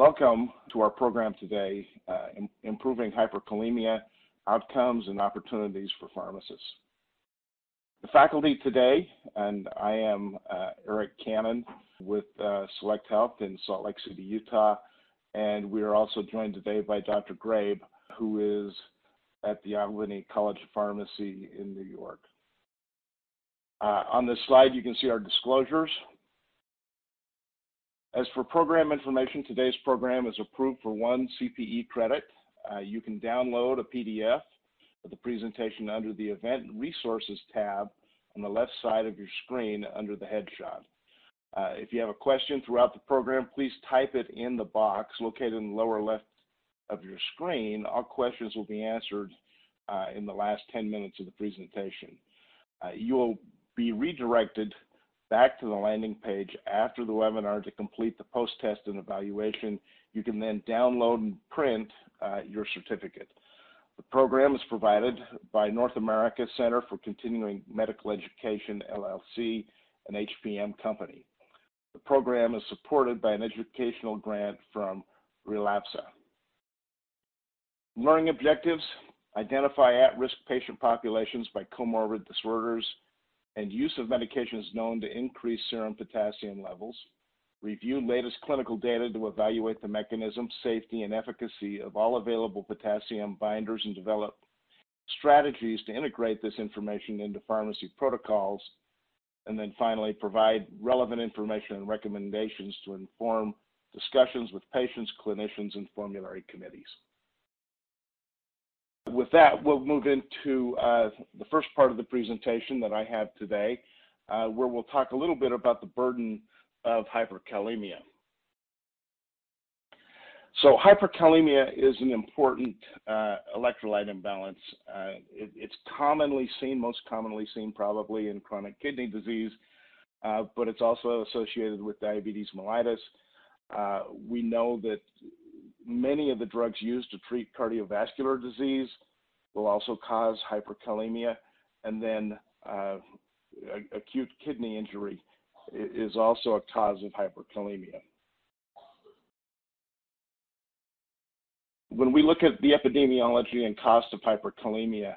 Welcome to our program today, uh, Improving Hyperkalemia Outcomes and Opportunities for Pharmacists. The faculty today, and I am uh, Eric Cannon with uh, Select Health in Salt Lake City, Utah, and we are also joined today by Dr. Grabe, who is at the Albany College of Pharmacy in New York. Uh, on this slide, you can see our disclosures. As for program information, today's program is approved for one CPE credit. Uh, you can download a PDF of the presentation under the Event Resources tab on the left side of your screen under the headshot. Uh, if you have a question throughout the program, please type it in the box located in the lower left of your screen. All questions will be answered uh, in the last 10 minutes of the presentation. Uh, you will be redirected back to the landing page after the webinar to complete the post-test and evaluation. You can then download and print uh, your certificate. The program is provided by North America Center for Continuing Medical Education, LLC, an HPM company. The program is supported by an educational grant from Relapsa. Learning objectives, identify at-risk patient populations by comorbid disorders and use of medications known to increase serum potassium levels, review latest clinical data to evaluate the mechanism, safety, and efficacy of all available potassium binders and develop strategies to integrate this information into pharmacy protocols, and then finally provide relevant information and recommendations to inform discussions with patients, clinicians, and formulary committees with that, we'll move into uh, the first part of the presentation that I have today, uh, where we'll talk a little bit about the burden of hyperkalemia. So hyperkalemia is an important uh, electrolyte imbalance. Uh, it, it's commonly seen, most commonly seen probably in chronic kidney disease, uh, but it's also associated with diabetes mellitus. Uh, we know that many of the drugs used to treat cardiovascular disease will also cause hyperkalemia, and then uh, acute kidney injury is also a cause of hyperkalemia. When we look at the epidemiology and cost of hyperkalemia,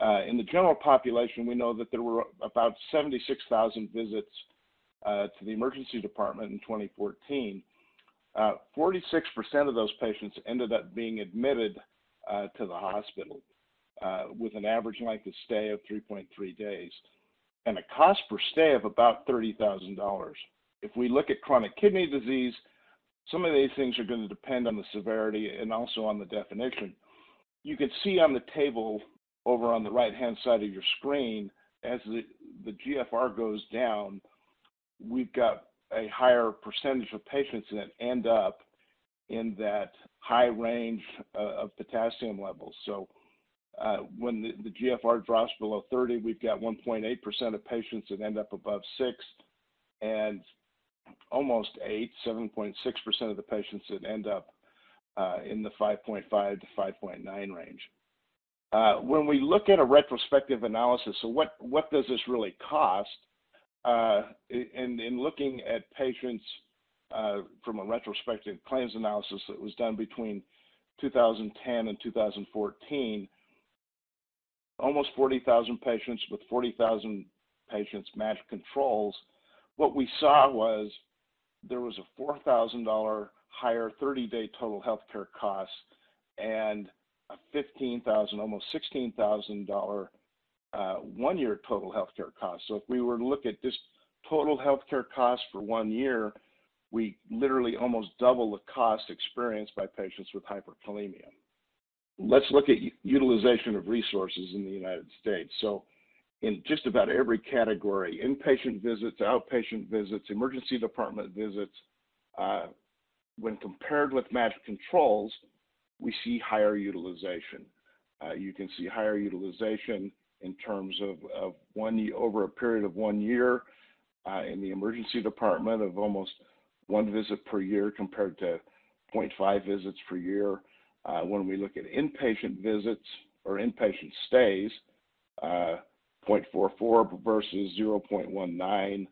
uh, in the general population, we know that there were about 76,000 visits uh, to the emergency department in 2014. 46% uh, of those patients ended up being admitted uh, to the hospital uh, with an average length of stay of 3.3 days and a cost per stay of about $30,000. If we look at chronic kidney disease, some of these things are going to depend on the severity and also on the definition. You can see on the table over on the right hand side of your screen, as the, the GFR goes down, we've got a higher percentage of patients that end up in that high range uh, of potassium levels. So uh, when the, the, GFR drops below 30, we've got 1.8% of patients that end up above 6, and almost 8, 7.6% of the patients that end up uh, in the 5.5 to 5.9 range. Uh, when we look at a retrospective analysis, so what, what does this really cost? Uh, in, in looking at patients uh, from a retrospective claims analysis that was done between 2010 and 2014, almost 40,000 patients with 40,000 patients matched controls, what we saw was there was a $4,000 higher 30-day total healthcare cost and a 15,000, almost $16,000 uh, one-year total healthcare cost. So if we were to look at just total healthcare costs for one year, we literally almost double the cost experienced by patients with hyperkalemia let's look at utilization of resources in the United States. So in just about every category, inpatient visits, outpatient visits, emergency department visits, uh, when compared with matched controls, we see higher utilization. Uh, you can see higher utilization in terms of, of one over a period of one year uh, in the emergency department of almost one visit per year compared to 0.5 visits per year uh, when we look at inpatient visits or inpatient stays, uh, 0.44 versus 0.19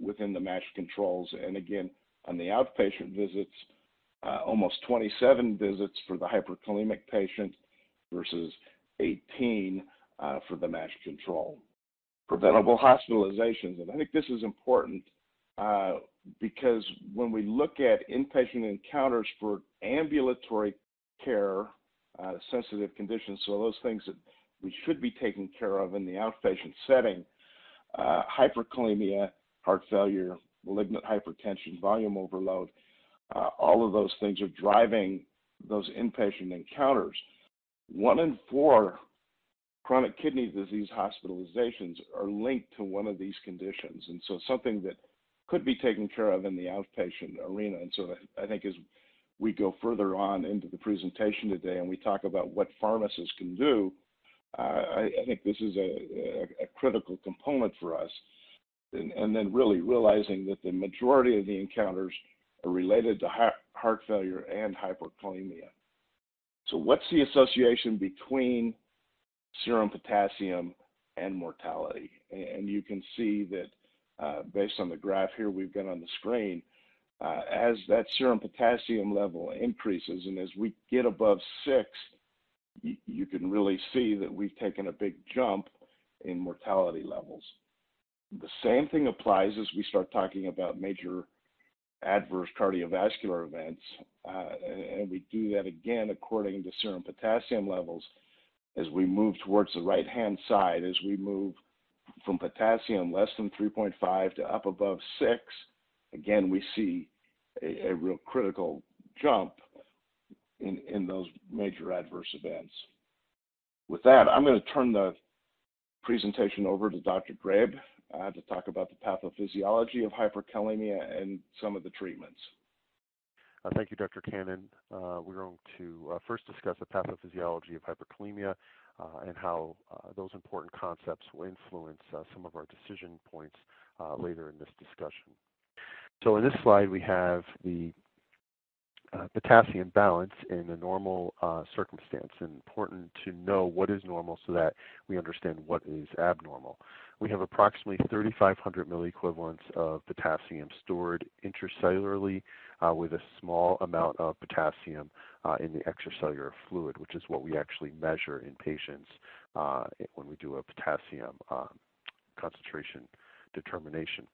within the matched controls. And again, on the outpatient visits, uh, almost 27 visits for the hyperkalemic patient versus 18 uh, for the matched control. Preventable hospitalizations, and I think this is important uh, because when we look at inpatient encounters for ambulatory care, uh, sensitive conditions, so those things that we should be taking care of in the outpatient setting, uh, hyperkalemia, heart failure, malignant hypertension, volume overload, uh, all of those things are driving those inpatient encounters. One in four chronic kidney disease hospitalizations are linked to one of these conditions. And so something that could be taken care of in the outpatient arena. And so I think as we go further on into the presentation today and we talk about what pharmacists can do, uh, I, I, think this is a, a, a critical component for us. And, and, then really realizing that the majority of the encounters are related to heart failure and hyperkalemia. So what's the association between serum potassium and mortality? And you can see that uh, based on the graph here we've got on the screen, uh, as that serum potassium level increases and as we get above six, you, can really see that we've taken a big jump in mortality levels. The same thing applies as we start talking about major adverse cardiovascular events, uh, and, we do that again according to serum potassium levels as we move towards the right hand side, as we move from potassium less than 3.5 to up above 6, again, we see a, a real critical jump in, in those major adverse events. With that, I'm going to turn the presentation over to Dr. Grabe uh, to talk about the pathophysiology of hyperkalemia and some of the treatments. Uh, thank you, Dr. Cannon. Uh, we're going to uh, first discuss the pathophysiology of hyperkalemia and how those important concepts will influence some of our decision points later in this discussion. So in this slide, we have the uh, potassium balance in a normal uh, circumstance. And important to know what is normal so that we understand what is abnormal. We have approximately 3,500 milliequivalents of potassium stored intracellularly uh, with a small amount of potassium uh, in the extracellular fluid, which is what we actually measure in patients uh, when we do a potassium um, concentration determination.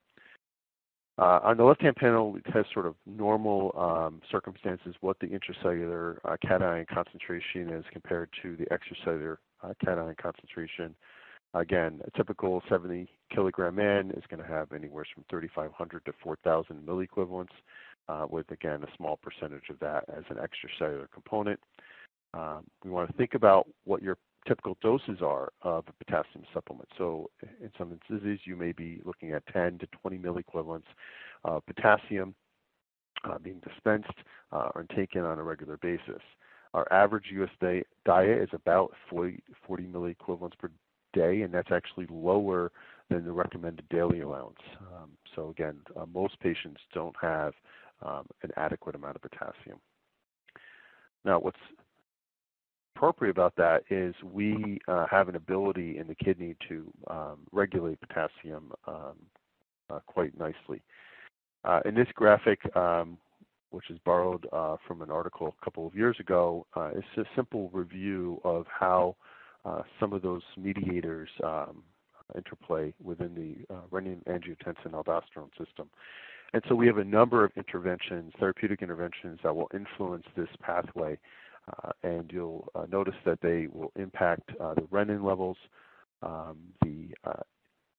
Uh, on the left-hand panel, it has sort of normal um, circumstances, what the intracellular uh, cation concentration is compared to the extracellular uh, cation concentration. Again, a typical 70 kilogram man is going to have anywhere from 3,500 to 4,000 milliequivalents, with again a small percentage of that as an extracellular component. Um, we want to think about what your typical doses are of a potassium supplement. So in some instances, you may be looking at 10 to 20 milliequivalents of potassium uh, being dispensed uh, or taken on a regular basis. Our average US diet is about 40, 40 milliequivalents per day, and that's actually lower than the recommended daily allowance. Um, so again, uh, most patients don't have um, an adequate amount of potassium. Now, what's appropriate about that is we uh, have an ability in the kidney to um, regulate potassium um, uh, quite nicely. Uh, in this graphic, um, which is borrowed uh, from an article a couple of years ago, uh, it's a simple review of how uh, some of those mediators um, interplay within the renin angiotensin aldosterone system. And so we have a number of interventions, therapeutic interventions that will influence this pathway uh, and you'll uh, notice that they will impact uh, the renin levels, um, the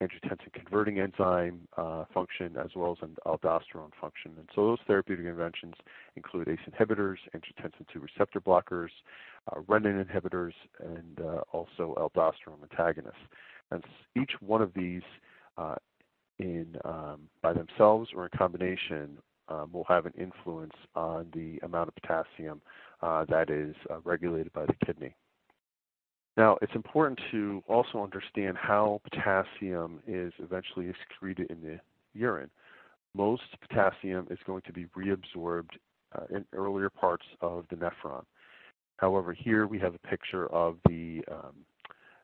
angiotensin converting enzyme uh, function as well as an aldosterone function. And so those therapeutic interventions include ACE inhibitors, angiotensin 2 receptor blockers, uh, renin inhibitors, and uh, also aldosterone antagonists. And each one of these in um, by themselves or in combination um, will have an influence on the amount of potassium uh, that is uh, regulated by the kidney. Now, it's important to also understand how potassium is eventually excreted in the urine. Most potassium is going to be reabsorbed uh, in earlier parts of the nephron. However, here we have a picture of the um,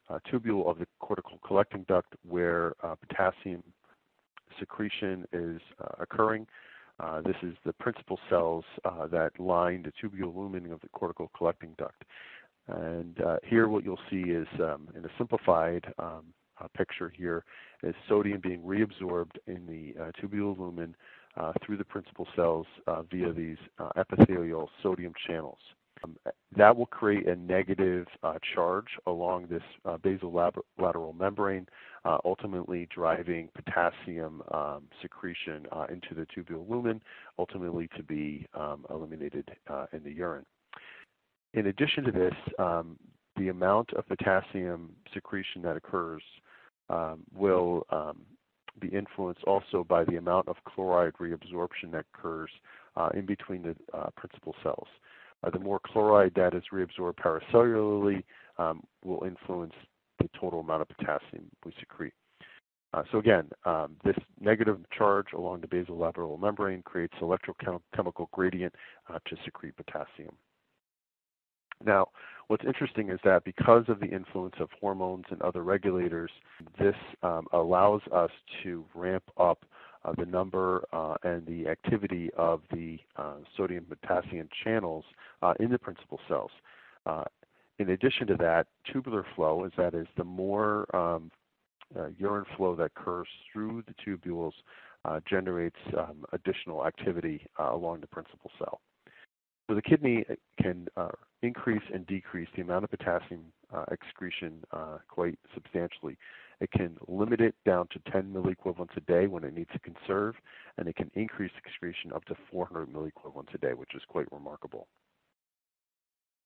uh, tubule of the cortical collecting duct where uh, potassium secretion is uh, occurring Uh, this is the principal cells uh, that line the tubule lumen of the cortical collecting duct. And here what you'll see is um, in a simplified um, picture here is sodium being reabsorbed in the tubule lumen through the principal cells via these epithelial sodium channels. Um, that will create a negative uh, charge along this uh, basolateral membrane, uh, ultimately driving potassium um, secretion uh, into the tubule lumen, ultimately to be um, eliminated uh, in the urine. In addition to this, the amount of potassium secretion that occurs will be influenced also by the amount of chloride reabsorption that occurs uh, in between the principal cells. Uh, the more chloride that is reabsorbed paracellularly um, will influence the total amount of potassium we secrete. Uh, so again, um, this negative charge along the basolateral membrane creates electrochemical gradient uh, to secrete potassium. Now, what's interesting is that because of the influence of hormones and other regulators, this um, allows us to ramp up uh, the number uh, and the activity of the uh, sodium potassium channels in the principal cells. in addition to that, tubular flow is that is the more um, urine flow that occurs through the tubules generates um, additional activity along the principal cell. So the kidney can uh, increase and decrease the amount of potassium uh, excretion uh, quite substantially. It can limit it down to 10 milliequivalents a day when it needs to conserve, and it can increase excretion up to 400 milliequivalents a day, which is quite remarkable.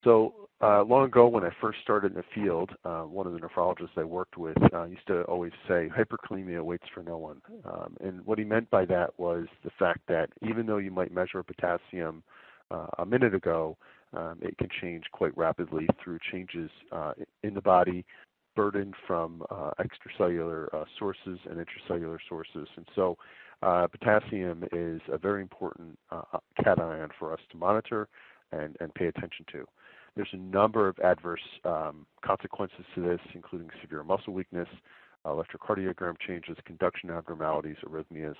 So uh, long ago, when I first started in the field, uh, one of the nephrologists I worked with uh, used to always say, "Hyperkalemia waits for no one." Um, and what he meant by that was the fact that even though you might measure potassium uh, a minute ago, um, it can change quite rapidly through changes uh, in the body, burden from uh, extracellular uh, sources and intracellular sources. And so uh, potassium is a very important cation for us to monitor and, and pay attention to. There's a number of adverse um, consequences to this, including severe muscle weakness, electrocardiogram changes, conduction abnormalities, arrhythmias,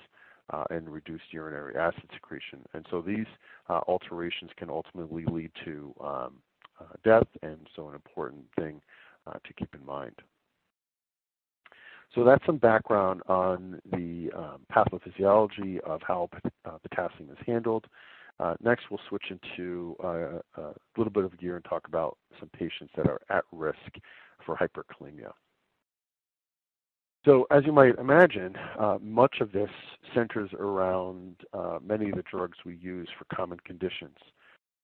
uh, and reduced urinary acid secretion. And so these uh, alterations can ultimately lead to um, uh, death, and so an important thing to keep in mind. So that's some background on the um, pathophysiology of how uh, potassium is handled. Uh, next, we'll switch into uh, a little bit of gear and talk about some patients that are at risk for hyperkalemia. So as you might imagine, uh, much of this centers around uh, many of the drugs we use for common conditions.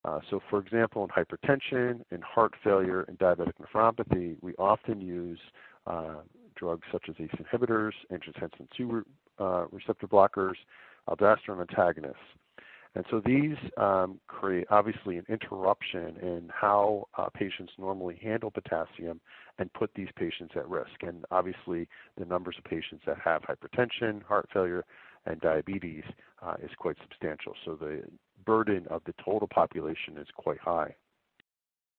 Uh, so for example, in hypertension, in heart failure, and diabetic nephropathy, we often use uh, drugs such as ACE inhibitors, angiotensin II uh, receptor blockers, aldosterone antagonists. And so these um, create obviously an interruption in how uh, patients normally handle potassium and put these patients at risk. And obviously, the numbers of patients that have hypertension, heart failure, and diabetes uh, is quite substantial. So the burden of the total population is quite high.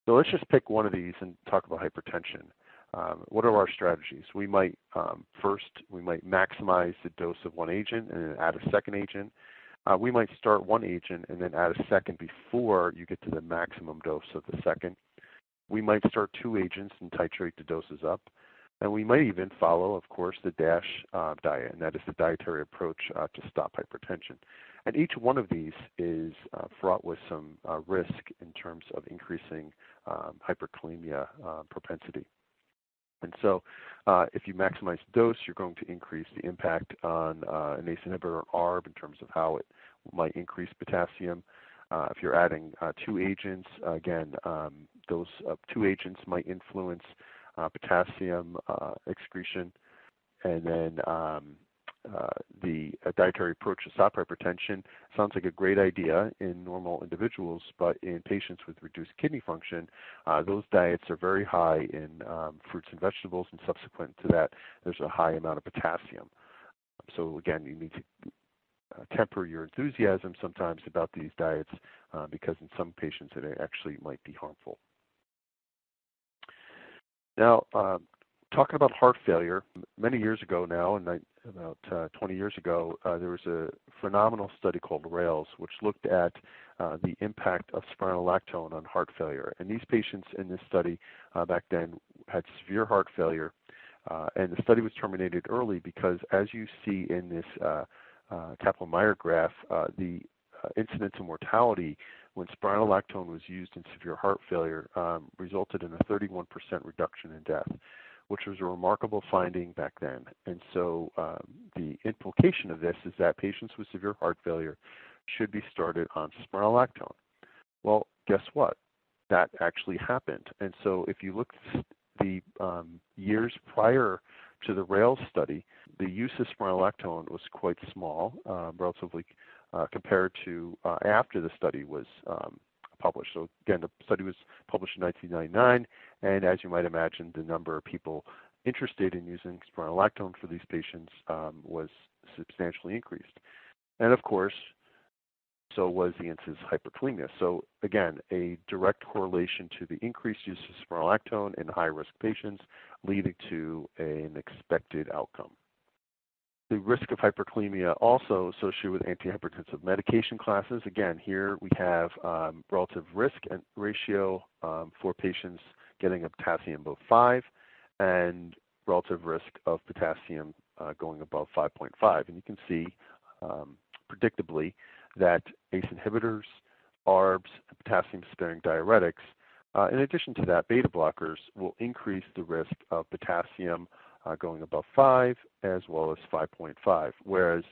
So let's just pick one of these and talk about hypertension. Um, what are our strategies? We might um, first we might maximize the dose of one agent and then add a second agent. Uh, we might start one agent and then add a second before you get to the maximum dose of the second. We might start two agents and titrate the doses up. And we might even follow, of course, the DASH uh, diet, and that is the dietary approach uh, to stop hypertension. And each one of these is uh, fraught with some uh, risk in terms of increasing um, hyperkalemia uh, propensity. And so, uh, if you maximize dose, you're going to increase the impact on an ACE inhibitor or ARB in terms of how it might increase potassium. if you're adding two agents, again, um, those two agents might influence uh, potassium uh, excretion, and then um, uh, the dietary approach to stop hypertension sounds like a great idea in normal individuals, but in patients with reduced kidney function, uh, those diets are very high in um, fruits and vegetables, and subsequent to that, there's a high amount of potassium. So again, you need to uh, temper your enthusiasm sometimes about these diets uh, because in some patients it actually might be harmful. Now, um, talking about heart failure, many years ago now, in about uh, 20 years ago, uh, there was a phenomenal study called RALES, which looked at uh, the impact of spironolactone on heart failure. And these patients in this study uh, back then had severe heart failure, uh, and the study was terminated early because, as you see in this uh, Kaplan-Meier graph, the incidence of mortality when spironolactone was used in severe heart failure um, resulted in a 31% reduction in death which was a remarkable finding back then. And so um, the implication of this is that patients with severe heart failure should be started on spironolactone. Well, guess what? That actually happened. And so if you look the um, years prior to the RALES study, the use of spironolactone was quite small, uh, relatively uh, compared to uh, after the study was um, published. So again, the study was published in 1999, and as you might imagine, the number of people interested in using spironolactone for these patients um, was substantially increased. And of course, so was the incidence of hyperkalemia. So again, a direct correlation to the increased use of spironolactone in high-risk patients, leading to an expected outcome the risk of hyperkalemia also associated with antihypertensive medication classes. Again, here we have um, relative risk and ratio um, for patients getting a potassium above 5 and relative risk of potassium uh, going above 5.5. And you can see um, predictably that ACE inhibitors, ARBs, and potassium-sparing diuretics, uh, in addition to that, beta blockers will increase the risk of potassium uh, going above 5 as well as 5.5, whereas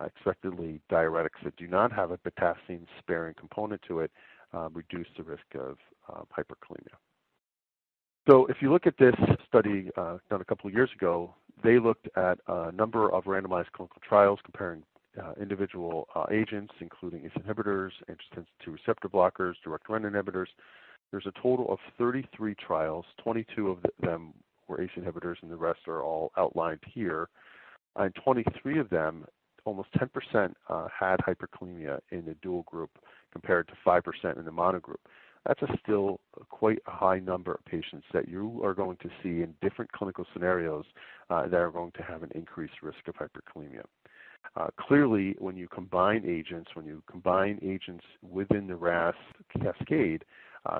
uh, expectedly diuretics that do not have a potassium sparing component to it um, reduce the risk of um, hyperkalemia. So if you look at this study uh, done a couple of years ago, they looked at a number of randomized clinical trials comparing uh, individual uh, agents, including ACE inhibitors, angiotensin II receptor blockers, direct renin inhibitors. There's a total of 33 trials. 22 of them were ACE inhibitors, and the rest are all outlined here. And 23 of them, almost 10%, uh, had hyperkalemia in the dual group compared to 5% in the mono group. That's a still quite a high number of patients that you are going to see in different clinical scenarios uh, that are going to have an increased risk of hyperkalemia. Uh, clearly, when you combine agents, when you combine agents within the RAS cascade, uh,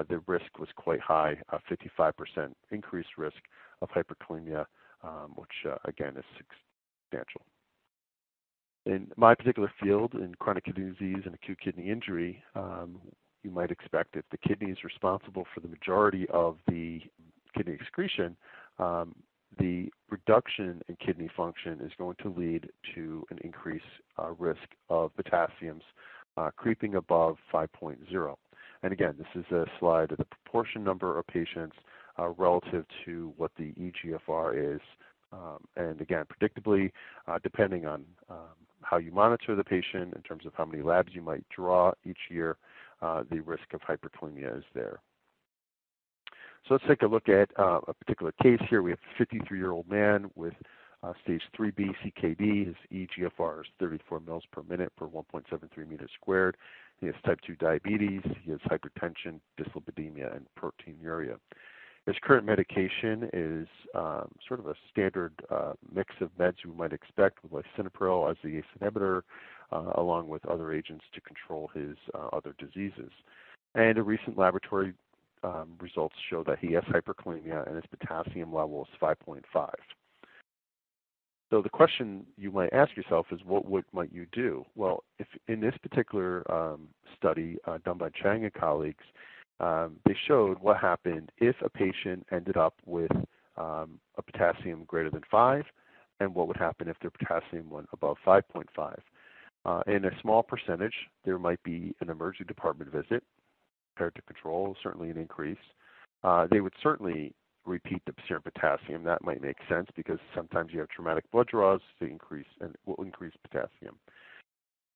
the risk was quite high, a 55% increased risk of hyperkalemia, um, which uh, again is substantial. In my particular field, in chronic kidney disease and acute kidney injury, um, you might expect if the kidney is responsible for the majority of the kidney excretion, um, the reduction in kidney function is going to lead to an increased uh, risk of potassiums uh, creeping above 5.0. And again, this is a slide of the proportion number of patients uh, relative to what the EGFR is. Um, and again, predictably, uh, depending on um, how you monitor the patient in terms of how many labs you might draw each year, uh, the risk of hyperkalemia is there. So let's take a look at uh, a particular case here. We have a 53-year-old man with uh, stage 3B CKD. His EGFR is 34 mils per minute per 1.73 meters squared. He has type 2 diabetes. He has hypertension, dyslipidemia, and proteinuria. His current medication is um, sort of a standard uh, mix of meds you might expect with lisinopril as the ACE inhibitor, uh, along with other agents to control his uh, other diseases. And a recent laboratory um, results show that he has hyperkalemia and his potassium level is 5.5. So the question you might ask yourself is, what would, might you do? Well, if in this particular um, study uh, done by Chang and colleagues, um, they showed what happened if a patient ended up with um, a potassium greater than 5 and what would happen if their potassium went above 5.5. Uh, in a small percentage, there might be an emergency department visit compared to control, certainly an increase. Uh, they would certainly repeat the serum potassium. That might make sense because sometimes you have traumatic blood draws to increase and will increase potassium.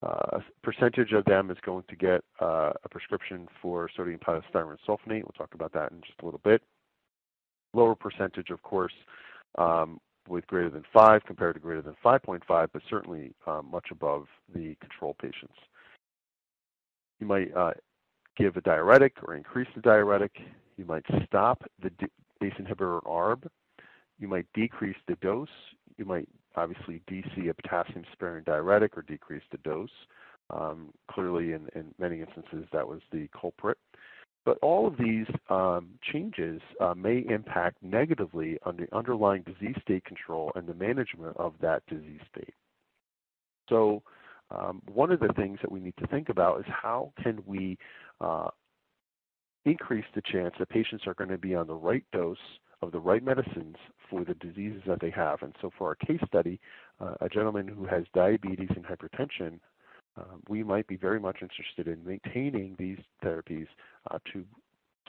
Uh, a percentage of them is going to get uh, a prescription for sodium polystyrene sulfonate. We'll talk about that in just a little bit. Lower percentage, of course, um, with greater than 5 compared to greater than 5.5, but certainly um, much above the control patients. You might uh, give a diuretic or increase the diuretic. You might stop the ACE inhibitor or ARB. You might decrease the dose. You might obviously DC a potassium-sparing diuretic or decrease the dose. Um, clearly, in, in, many instances, that was the culprit. But all of these um, changes uh, may impact negatively on the underlying disease state control and the management of that disease state. So um, one of the things that we need to think about is how can we uh, increase the chance that patients are going to be on the right dose of the right medicines for the diseases that they have. And so for our case study, uh, a gentleman who has diabetes and hypertension, uh, we might be very much interested in maintaining these therapies uh, to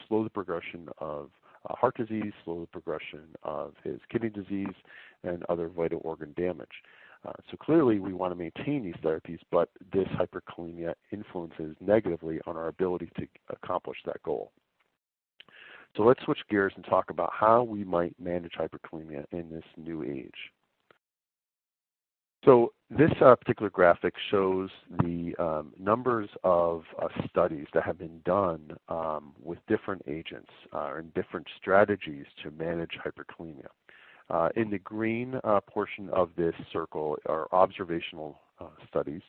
slow the progression of uh, heart disease, slow the progression of his kidney disease, and other vital organ damage. Uh, so clearly we want to maintain these therapies, but this hyperkalemia influences negatively on our ability to accomplish that goal. So let's switch gears and talk about how we might manage hyperkalemia in this new age. So this uh, particular graphic shows the um, numbers of uh, studies that have been done um, with different agents uh, and different strategies to manage hyperkalemia. Uh, in the green uh, portion of this circle are observational uh, studies.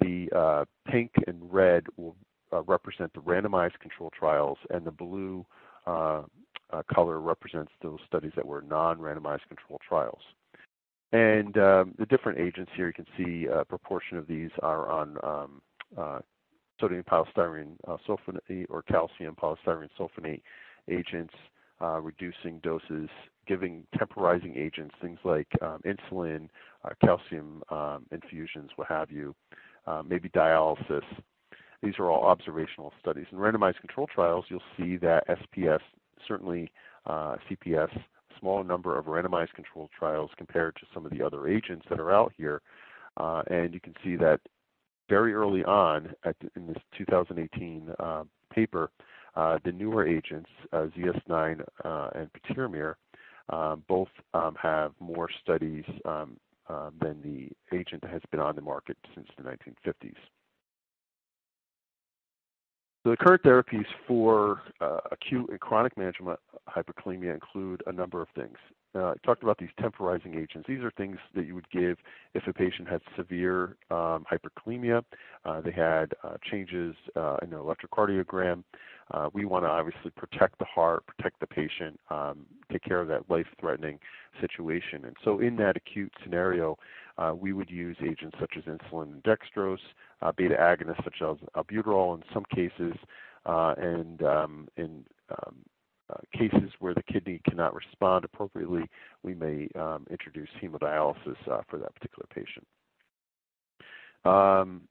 The pink and red will represent the randomized control trials, and the blue color represents those studies that were non-randomized control trials. And um, the different agents here, you can see a proportion of these are on um, uh, sodium polystyrene uh, sulfonate or calcium polystyrene sulfonate agents, uh, reducing doses giving temporizing agents, things like um, insulin, uh, calcium um, infusions, what have you, uh, maybe dialysis. These are all observational studies. In randomized control trials, you'll see that SPS, certainly uh, CPS, small number of randomized control trials compared to some of the other agents that are out here. Uh, and you can see that very early on the, in this 2018 uh, paper, uh, the newer agents, uh, ZS9 uh, and patiromer, um, both um, have more studies um, um, than the agent that has been on the market since the 1950s. So the current therapies for uh, acute and chronic management hyperkalemia include a number of things. Uh, I talked about these temporizing agents. These are things that you would give if a patient had severe um, hyperkalemia. Uh, they had changes in their electrocardiogram. Uh, we want to obviously protect the heart, protect the patient, um, take care of that life-threatening situation. And so in that acute scenario, uh, we would use agents such as insulin and dextrose, beta agonists such as albuterol in some cases, and um, in um, uh, cases where the kidney cannot respond appropriately, we may um, introduce hemodialysis uh, for that particular patient. Um,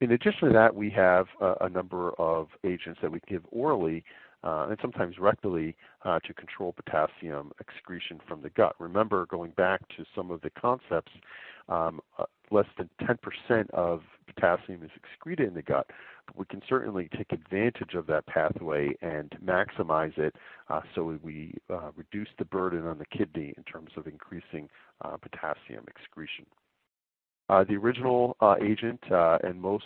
in addition to that, we have uh, a number of agents that we give orally uh, and sometimes rectally uh, to control potassium excretion from the gut. Remember, going back to some of the concepts, um, uh, less than 10% of potassium is excreted in the gut. But we can certainly take advantage of that pathway and maximize it uh, so we uh, reduce the burden on the kidney in terms of increasing uh, potassium excretion. Uh, the original uh, agent uh, and most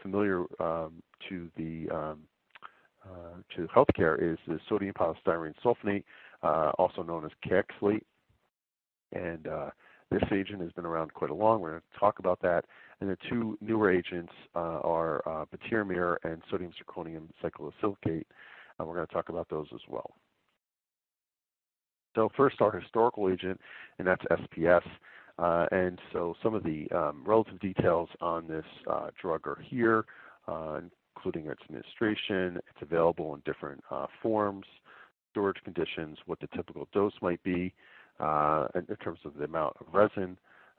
familiar um, to the um, to healthcare is the sodium polystyrene sulfonate, also known as Kayexalate. And this agent has been around quite a long. We're going to talk about that. And the two newer agents are patiromer and sodium zirconium cyclosilicate. And we're going to talk about those as well. So first, our historical agent, and that's SPS. Uh, and so some of the um, relative details on this uh, drug are here, uh, including its administration. It's available in different uh, forms, storage conditions, what the typical dose might be, uh, in, terms of the amount of resin.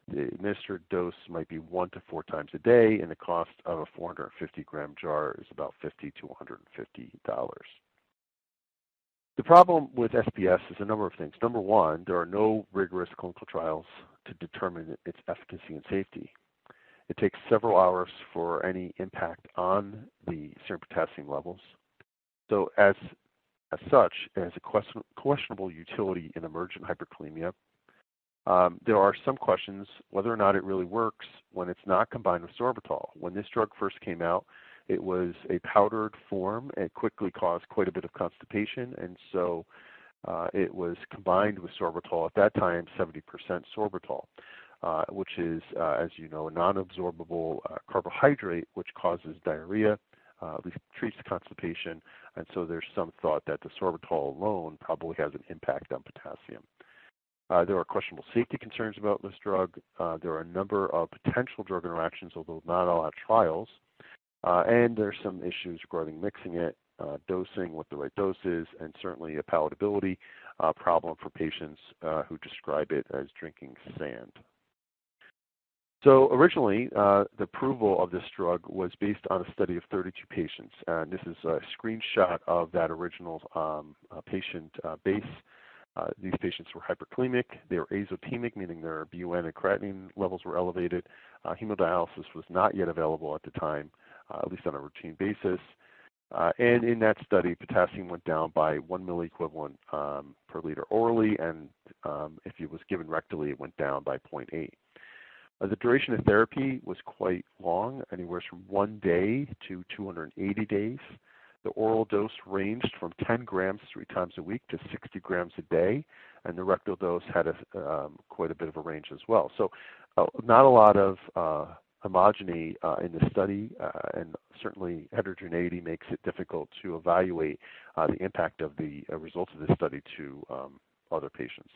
The administered dose might be one to four times a day, and the cost of a 450 gram jar is about 50 to 150 dollars. The problem with SPS is a number of things. Number one, there are no rigorous clinical trials to determine its efficacy and safety. It takes several hours for any impact on the serum potassium levels. So as as such, it has a question, questionable utility in emergent hyperkalemia. Um, there are some questions whether or not it really works when it's not combined with sorbitol. When this drug first came out, it was a powdered form. It quickly caused quite a bit of constipation, and so uh, it was combined with sorbitol, at that time 70% sorbitol, uh, which is, uh, as you know, a non-absorbable uh, carbohydrate which causes diarrhea, uh, at least treats constipation, and so there's some thought that the sorbitol alone probably has an impact on potassium. Uh, there are questionable safety concerns about this drug. Uh, there are a number of potential drug interactions, although not all at trials. Uh, and there's some issues regarding mixing it, uh, dosing, what the right dose is, and certainly a palatability uh, problem for patients uh, who describe it as drinking sand. So originally, uh, the approval of this drug was based on a study of 32 patients. And this is a screenshot of that original um, uh, patient base. Uh, these patients were hyperkalemic. They were azotemic, meaning their BUN and creatinine levels were elevated. Uh, hemodialysis was not yet available at the time, at least on a routine basis. and in that study, potassium went down by 1 milliequivalent um, per liter orally, and um, if it was given rectally, it went down by 0.8. Uh, the duration of therapy was quite long, anywhere from one day to 280 days. The oral dose ranged from 10 grams three times a week to 60 grams a day, and the rectal dose had a, um, quite a bit of a range as well. So, uh, not a lot of uh, homogeny uh, in the study, uh, and certainly heterogeneity makes it difficult to evaluate uh, the impact of the results of this study to um, other patients.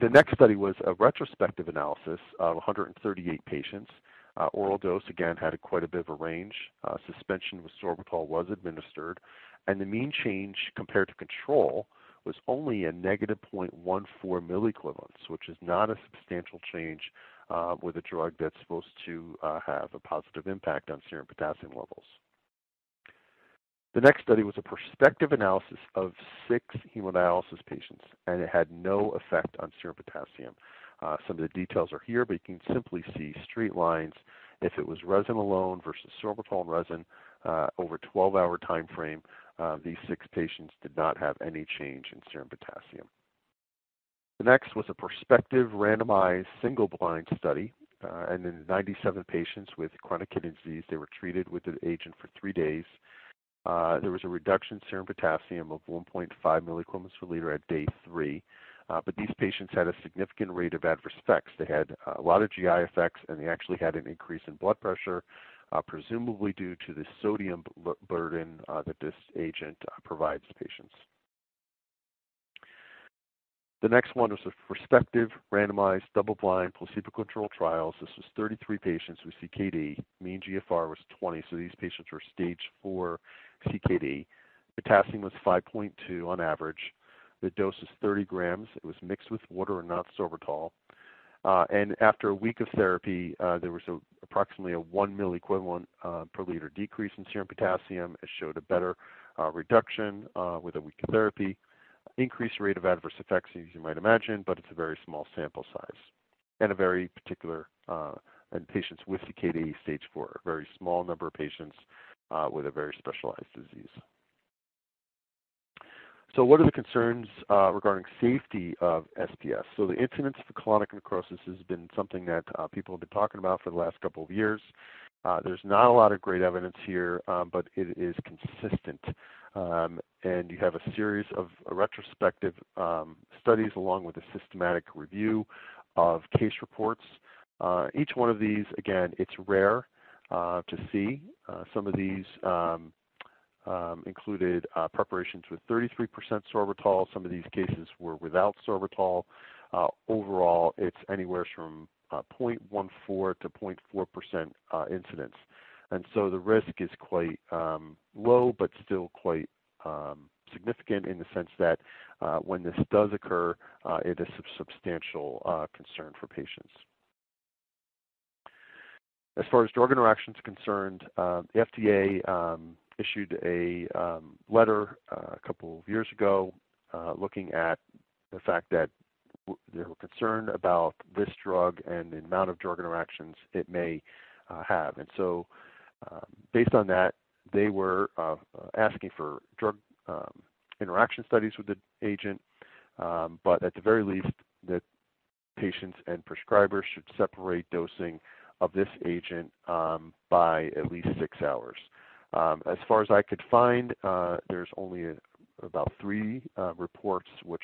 The next study was a retrospective analysis of 138 patients. Uh, oral dose, again, had a quite a bit of a range. Uh, suspension with sorbitol was administered, and the mean change compared to control was only a negative 0.14 milliequivalents, which is not a substantial change uh, with a drug that's supposed to uh, have a positive impact on serum potassium levels. The next study was a prospective analysis of six hemodialysis patients, and it had no effect on serum potassium. Uh, some of the details are here, but you can simply see straight lines if it was resin alone versus sorbitol and resin uh, over a 12-hour time frame. Uh, these six patients did not have any change in serum potassium. The next was a prospective randomized single-blind study, uh, and in 97 patients with chronic kidney disease, they were treated with the agent for three days. Uh, there was a reduction in serum potassium of 1.5 milliequivalents per liter at day three. Uh, but these patients had a significant rate of adverse effects. They had uh, a lot of GI effects, and they actually had an increase in blood pressure, uh, presumably due to the sodium burden uh, that this agent provides patients. The next one was a prospective, randomized, double-blind, placebo-controlled trials. This was 33 patients with CKD. Mean GFR was 20, so these patients were stage 4 CKD. Potassium was 5.2 on average. The dose was 30 grams. It was mixed with water and not sorbitol. Uh, and after a week of therapy, uh, there was a, approximately a 1 milliequivalent uh, per liter decrease in serum potassium. It showed a better uh, reduction uh, with a week of therapy. Increased rate of adverse effects, as you might imagine, but it's a very small sample size and a very particular uh, and patients with CKD stage 4, a very small number of patients uh, with a very specialized disease. So what are the concerns uh, regarding safety of SPS? So the incidence of colonic necrosis has been something that uh, people have been talking about for the last couple of years. Uh, there's not a lot of great evidence here, um, but it is consistent. Um, and you have a series of retrospective um, studies along with a systematic review of case reports. Uh, each one of these, again, it's rare uh, to see. Uh, some of these um, um, included uh, preparations with 33% sorbitol. Some of these cases were without sorbitol. Uh, overall, it's anywhere from uh, 0.14 to 0.4% uh, incidence. And so the risk is quite um, low, but still quite um, significant in the sense that uh, when this does occur, uh, it is a substantial concern for patients. As far as drug interactions are concerned, uh, the FDA um, issued a um, letter uh, a couple of years ago uh, looking at the fact that they were concerned about this drug and the amount of drug interactions it may uh, have. And so, um, based on that, they were uh, asking for drug um, interaction studies with the agent, um, but at the very least, that patients and prescribers should separate dosing of this agent um, by at least six hours. Um, as far as I could find, uh, there's only a about three uh, reports which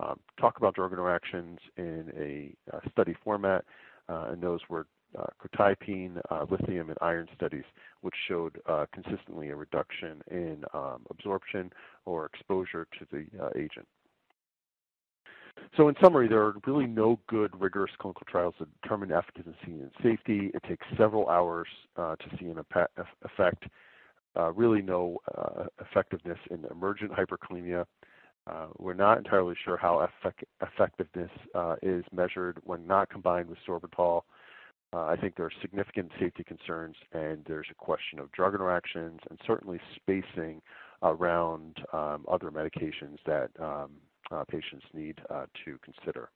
um, talk about drug interactions in a uh, study format, uh, and those were uh, quetiapine, lithium, and iron studies, which showed consistently a reduction in um, absorption or exposure to the agent. So in summary, there are really no good rigorous clinical trials to determine efficacy and safety. It takes several hours uh, to see an effect. Uh, really no uh, effectiveness in emergent hyperkalemia. Uh, we're not entirely sure how effect effectiveness uh, is measured when not combined with sorbitol. Uh, I think there are significant safety concerns, and there's a question of drug interactions and certainly spacing around um, other medications that um, uh, patients need uh, to consider.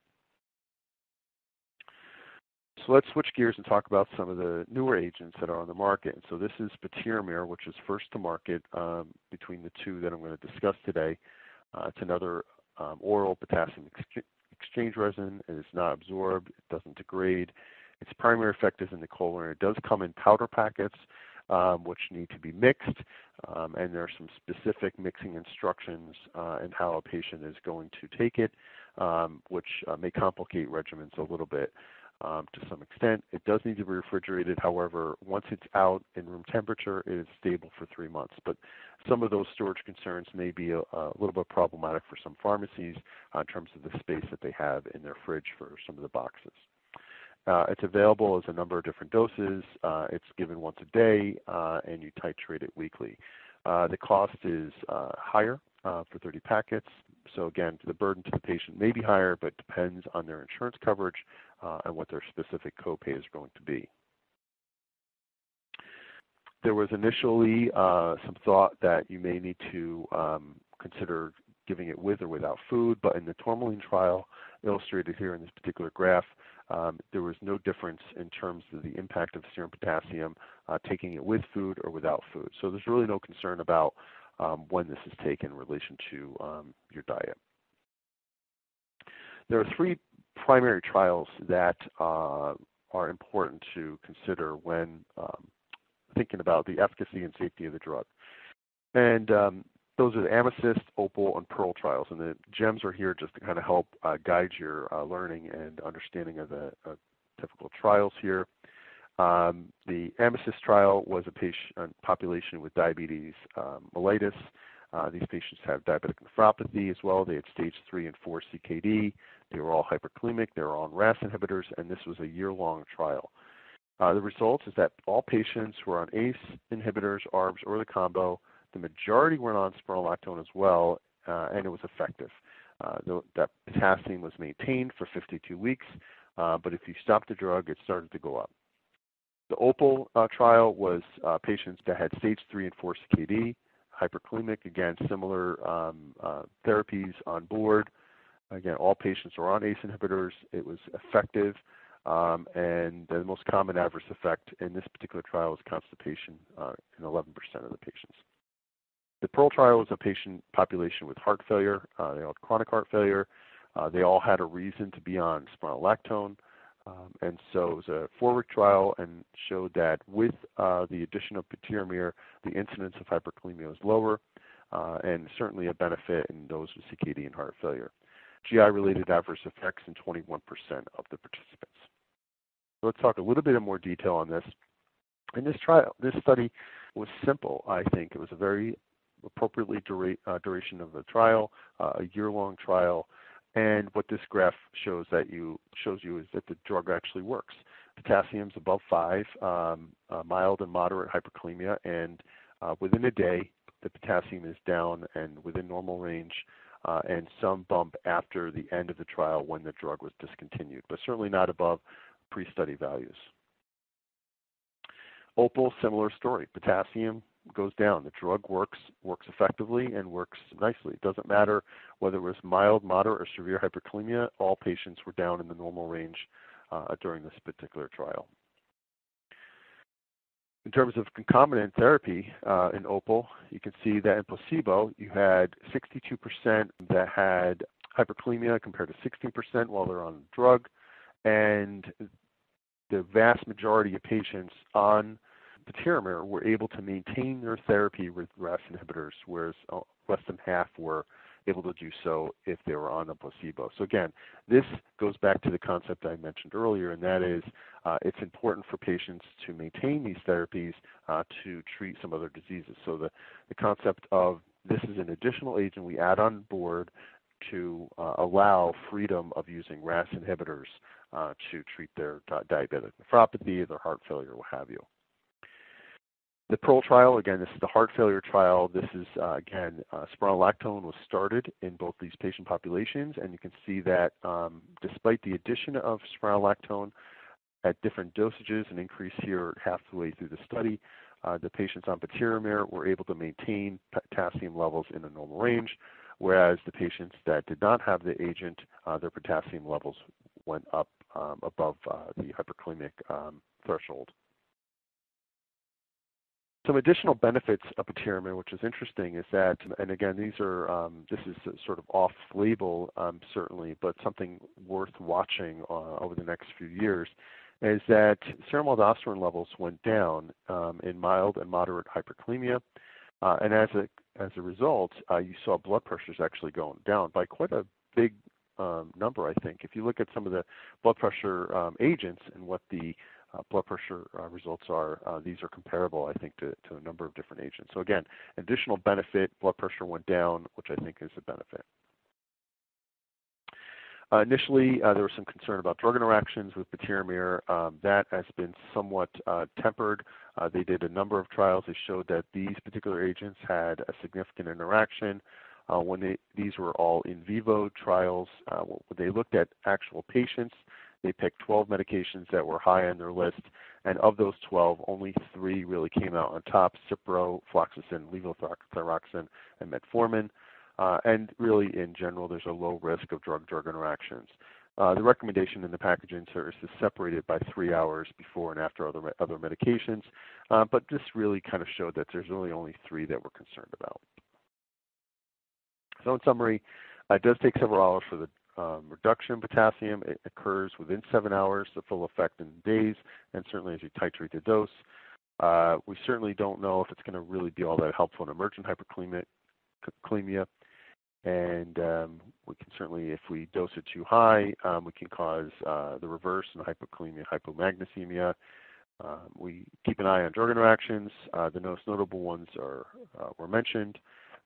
So let's switch gears and talk about some of the newer agents that are on the market. And so this is patiromer, which is first to market um, between the two that I'm going to discuss today. Uh, it's another um, oral potassium ex exchange resin. It is not absorbed. It doesn't degrade. Its primary effect is in the colon. It does come in powder packets, um, which need to be mixed, um, and there are some specific mixing instructions uh, in how a patient is going to take it, um, which uh, may complicate regimens a little bit um, to some extent. It does need to be refrigerated. However, once it's out in room temperature, it is stable for three months. But some of those storage concerns may be a, a little bit problematic for some pharmacies uh, in terms of the space that they have in their fridge for some of the boxes. Uh, it's available as a number of different doses. Uh, it's given once a day, uh, and you titrate it weekly. Uh, the cost is uh, higher for 30 packets. So again, the burden to the patient may be higher, but depends on their insurance coverage and what their specific copay is going to be. There was initially some thought that you may need to um, consider giving it with or without food, but in the tourmaline trial illustrated here in this particular graph, um, there was no difference in terms of the impact of serum potassium uh, taking it with food or without food. So there's really no concern about um, when this is taken in relation to um, your diet. There are three primary trials that uh, are important to consider when um, thinking about the efficacy and safety of the drug. And um, those are the Amethyst, Opal, and Pearl trials. And the GEMS are here just to kind of help uh, guide your uh, learning and understanding of the uh, typical trials here. Um, the Amethyst trial was a patient population with diabetes um, mellitus. Uh, these patients have diabetic nephropathy as well. They had stage 3 and 4 CKD. They were all hyperkalemic. They were on RAS inhibitors, and this was a year-long trial. Uh, the results is that all patients who are on ACE inhibitors, ARBs, or the combo the majority were on spironolactone as well, uh, and it was effective. Uh, the, that potassium was maintained for 52 weeks, uh, but if you stopped the drug, it started to go up. The OPAL trial was patients that had stage 3 and 4 CKD, hyperkalemic, again, similar um, uh, therapies on board. Again, all patients were on ACE inhibitors. It was effective. Um, and the most common adverse effect in this particular trial was constipation in 11% of the patients. The Pearl trial was a patient population with heart failure. Uh, they all had chronic heart failure. Uh, they all had a reason to be on spironolactone. Um, and so it was a four-week trial and showed that with uh, the addition of patiromer, the incidence of hyperkalemia was lower uh, and certainly a benefit in those with CKD and heart failure. GI-related adverse effects in 21% of the participants. So let's talk a little bit in more detail on this. In this trial, this study was simple, I think. It was a very appropriately dura uh, duration of the trial, uh, a year-long trial, and what this graph shows that you shows you is that the drug actually works. Potassium's above five, um, uh, mild and moderate hyperkalemia, and uh, within a day, the potassium is down and within normal range, uh, and some bump after the end of the trial when the drug was discontinued, but certainly not above pre-study values. Opal, similar story. Potassium goes down. The drug works works effectively and works nicely. It doesn't matter whether it was mild, moderate, or severe hyperkalemia. All patients were down in the normal range uh, during this particular trial. In terms of concomitant therapy uh, in OPAL, you can see that in placebo, you had 62% that had hyperkalemia compared to 16% while they're on drug, and the vast majority of patients on patiromer were able to maintain their therapy with RAS inhibitors, whereas uh, less than half were able to do so if they were on a placebo. So again, this goes back to the concept I mentioned earlier, and that is uh, it's important for patients to maintain these therapies uh, to treat some other diseases. So the, the concept of this is an additional agent we add on board to uh, allow freedom of using RAS inhibitors uh, to treat their diabetic nephropathy, their heart failure, what have you. The PEARL trial, again, this is the heart failure trial. This is, uh, again, uh, spironolactone was started in both these patient populations, and you can see that um, despite the addition of spironolactone at different dosages, an increase here halfway through the study, uh, the patients on patiromer were able to maintain potassium levels in a normal range, whereas the patients that did not have the agent, uh, their potassium levels went up um, above uh, the hyperkalemic um, threshold. Some additional benefits of patiromer, which is interesting, is that, and again, these are um, this is sort of off-label, um, certainly, but something worth watching uh, over the next few years, is that serum aldosterone levels went down um, in mild and moderate hyperkalemia, uh, and as a as a result, uh, you saw blood pressures actually going down by quite a big um, number. I think if you look at some of the blood pressure um, agents and what the uh, blood pressure uh, results are, uh, these are comparable, I think, to, to a number of different agents. So again, additional benefit, blood pressure went down, which I think is a benefit. Uh, initially, uh, there was some concern about drug interactions with patiromer. Um, that has been somewhat uh, tempered. they did a number of trials. They showed that these particular agents had a significant interaction. when they, these were all in vivo trials, they looked at actual patients, they picked 12 medications that were high on their list, and of those 12, only three really came out on top: Cipro, fluoxetine, levothyroxine, and metformin. Uh, and really, in general, there's a low risk of drug-drug interactions. Uh, the recommendation in the package insert is to separate it by three hours before and after other other medications, uh, but this really kind of showed that there's really only three that we're concerned about. So in summary, it does take several hours for the um, reduction in potassium. It occurs within seven hours, the full effect in days, and certainly as you titrate the dose. Uh, we certainly don't know if it's going to really be all that helpful in emergent hyperkalemia. And um, we can certainly, if we dose it too high, um, we can cause uh, the reverse in hypokalemia, hypomagnesemia. Um, we keep an eye on drug interactions. Uh, the most notable ones are uh, were mentioned.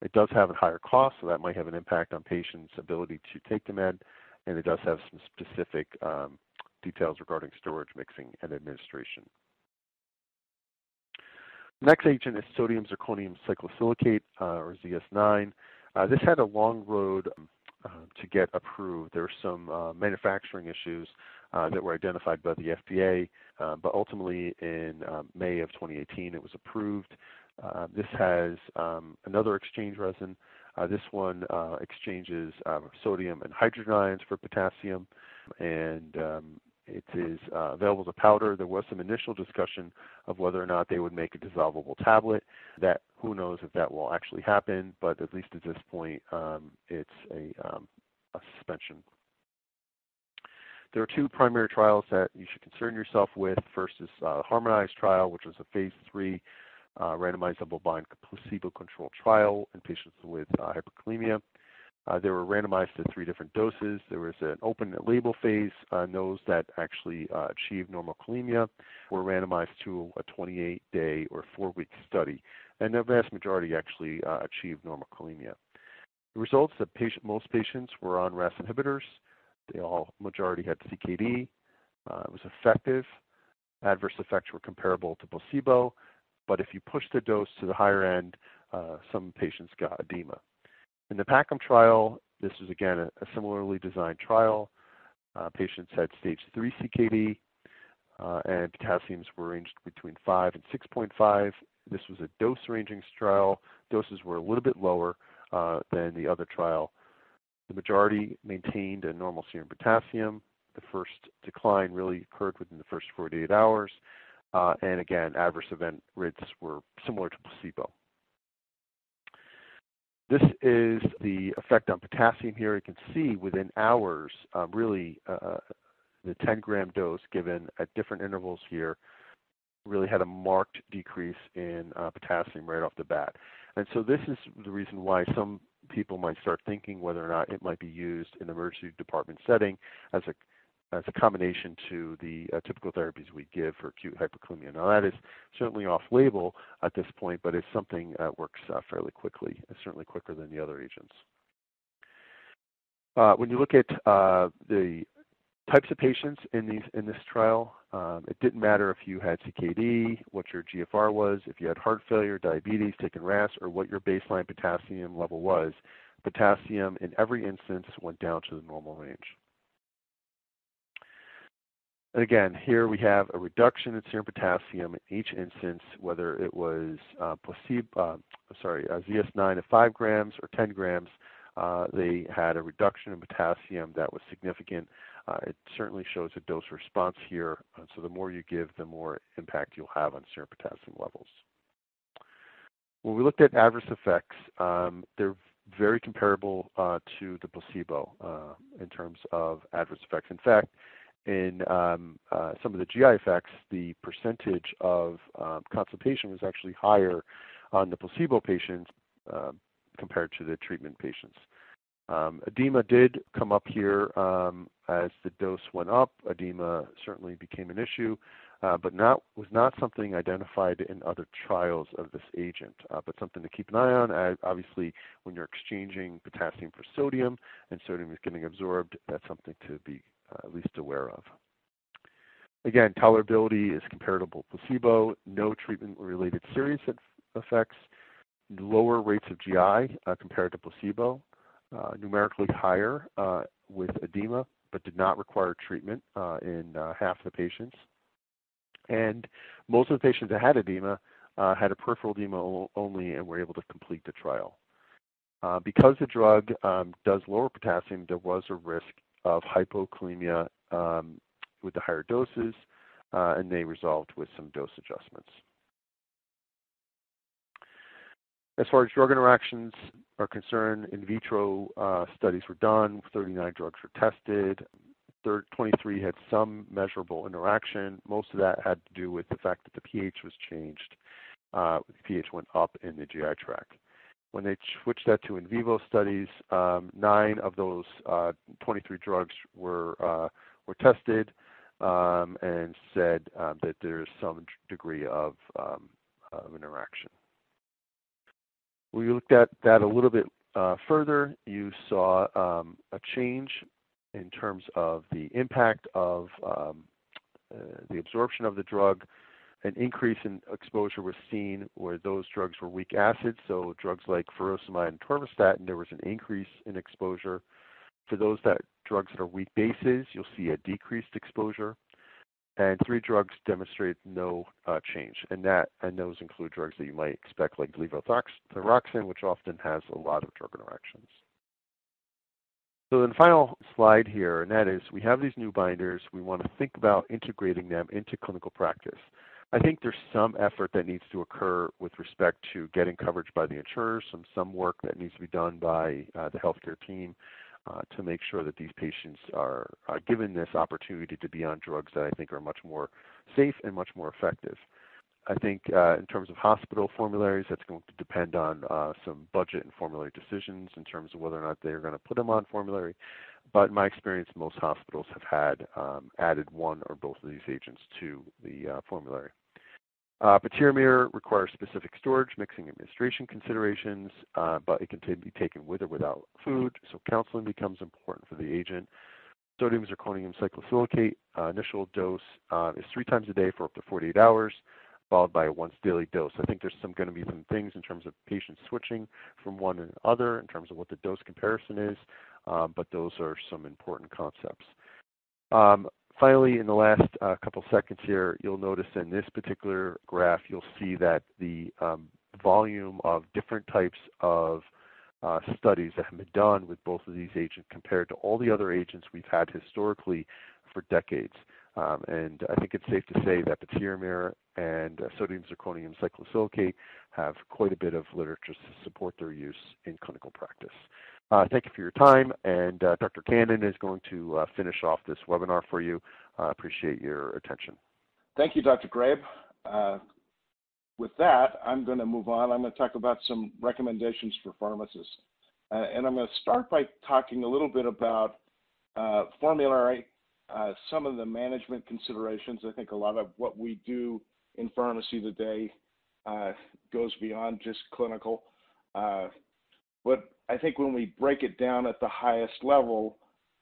It does have a higher cost, so that might have an impact on patients' ability to take the med, and it does have some specific um, details regarding storage, mixing, and administration. Next agent is sodium zirconium cyclosilicate, uh, or ZS9. Uh, this had a long road um, uh, to get approved. There were some uh, manufacturing issues uh, that were identified by the FDA, uh, but ultimately in um, May of 2018 it was approved. Uh, this has um, another exchange resin. Uh, this one uh, exchanges um, sodium and hydrogen ions for potassium, and um, it is available as a powder. There was some initial discussion of whether or not they would make a dissolvable tablet. That who knows if that will actually happen, but at least at this point, it's a, a suspension. There are two primary trials that you should concern yourself with. First is uh, Harmonize trial, which is a phase three randomized double-blind placebo-controlled trial in patients with uh, hyperkalemia. Uh, they were randomized to three different doses. There was an open label phase. Uh, those that actually uh, achieved normal kalemia were randomized to a 28-day or four-week study, and the vast majority actually uh, achieved normal kalemia. The results that most patients were on RAS inhibitors. They all majority had CKD. Uh, it was effective. Adverse effects were comparable to placebo, but if you push the dose to the higher end, uh, some patients got edema. In the Packham trial, this is again a, a similarly designed trial. Uh, patients had stage 3 CKD, uh, and potassiums were ranged between 5 and 6.5. This was a dose ranging trial. Doses were a little bit lower uh, than the other trial. The majority maintained a normal serum potassium. The first decline really occurred within the first 48 hours. Uh, and again, adverse event rates were similar to placebo. This is the effect on potassium here. You can see within hours, um, really, uh, the 10 gram dose given at different intervals here really had a marked decrease in uh, potassium right off the bat. And so this is the reason why some people might start thinking whether or not it might be used in the emergency department setting as a as a combination to the uh, typical therapies we give for acute hyperkalemia. Now that is certainly off-label at this point, but it's something that works uh, fairly quickly, certainly quicker than the other agents. Uh, when you look at uh, the types of patients in these in this trial, um, it didn't matter if you had CKD, what your GFR was, if you had heart failure, diabetes, taken RAS, or what your baseline potassium level was. Potassium in every instance went down to the normal range. And again, here we have a reduction in serum potassium in each instance, whether it was uh, placebo, uh, sorry, uh, ZS9 at 5 grams or 10 grams. Uh, they had a reduction in potassium that was significant uh, it certainly shows a dose response here. So the more you give, the more impact you'll have on serum potassium levels. When we looked at adverse effects, um, they're very comparable uh, to the placebo in terms of adverse effects. In fact, in um, uh, some of the GI effects, the percentage of um, constipation was actually higher on the placebo patients uh, compared to the treatment patients. Um, edema did come up here um, as the dose went up. Edema certainly became an issue, uh, but not was not something identified in other trials of this agent, uh, but something to keep an eye on. Obviously, when you're exchanging potassium for sodium and sodium is getting absorbed, that's something to be at least aware of. Again, tolerability is comparable to placebo. No treatment-related serious effects. Lower rates of GI uh, compared to placebo. Uh, numerically higher uh, with edema, but did not require treatment uh, in half the patients. And most of the patients that had edema had a peripheral edema only and were able to complete the trial. Uh, because the drug um, does lower potassium, there was a risk of hypokalemia um, with the higher doses, uh, and they resolved with some dose adjustments. As far as drug interactions are concerned, in vitro uh, studies were done, 39 drugs were tested, 23 had some measurable interaction. Most of that had to do with the fact that the pH was changed. Uh, the pH went up in the GI tract. When they switched that to in vivo studies, um, nine of those uh, 23 drugs were uh, were tested um, and said um, that there's some degree of, um, of interaction. We looked at that a little bit uh, further. You saw um, a change in terms of the impact of um, uh, the absorption of the drug. An increase in exposure was seen where those drugs were weak acids, so drugs like furosemide and atorvastatin, there was an increase in exposure. For those that drugs that are weak bases, you'll see a decreased exposure and three drugs demonstrate no uh, change, and that and those include drugs that you might expect, like levothyroxine, which often has a lot of drug interactions. So then, final slide here, and that is we have these new binders. We want to think about integrating them into clinical practice. I think there's some effort that needs to occur with respect to getting coverage by the insurers, some some work that needs to be done by uh, the healthcare team uh, to make sure that these patients are uh, given this opportunity to be on drugs that I think are much more safe and much more effective. I think uh, in terms of hospital formularies, that's going to depend on uh, some budget and formulary decisions in terms of whether or not they're going to put them on formulary. But in my experience, most hospitals have had um, added one or both of these agents to the uh, formulary. Uh, requires specific storage, mixing administration considerations, uh, but it can be taken with or without food, so counseling becomes important for the agent. Sodium zirconium cyclosilicate, uh, initial dose uh, is three times a day for up to 48 hours, followed by a once daily dose. I think there's some going to be some things in terms of patients switching from one to other in terms of what the dose comparison is, um, but those are some important concepts. Um, Finally, in the last uh, couple seconds here, you'll notice in this particular graph, you'll see that the um, volume of different types of uh, studies that have been done with both of these agents compared to all the other agents we've had historically for decades. Um, and I think it's safe to say that patiromer and uh, sodium zirconium cyclosilicate have quite a bit of literature to support their use in clinical practice. Uh, thank you for your time, and uh, Dr. Cannon is going to uh, finish off this webinar for you. I appreciate your attention. Thank you, Dr. Grabe. uh, with that, I'm going to move on. I'm going to talk about some recommendations for pharmacists. Uh, and I'm going to start by talking a little bit about uh, formulary, some of the management considerations. I think a lot of what we do in pharmacy today goes beyond just clinical. But I think when we break it down at the highest level,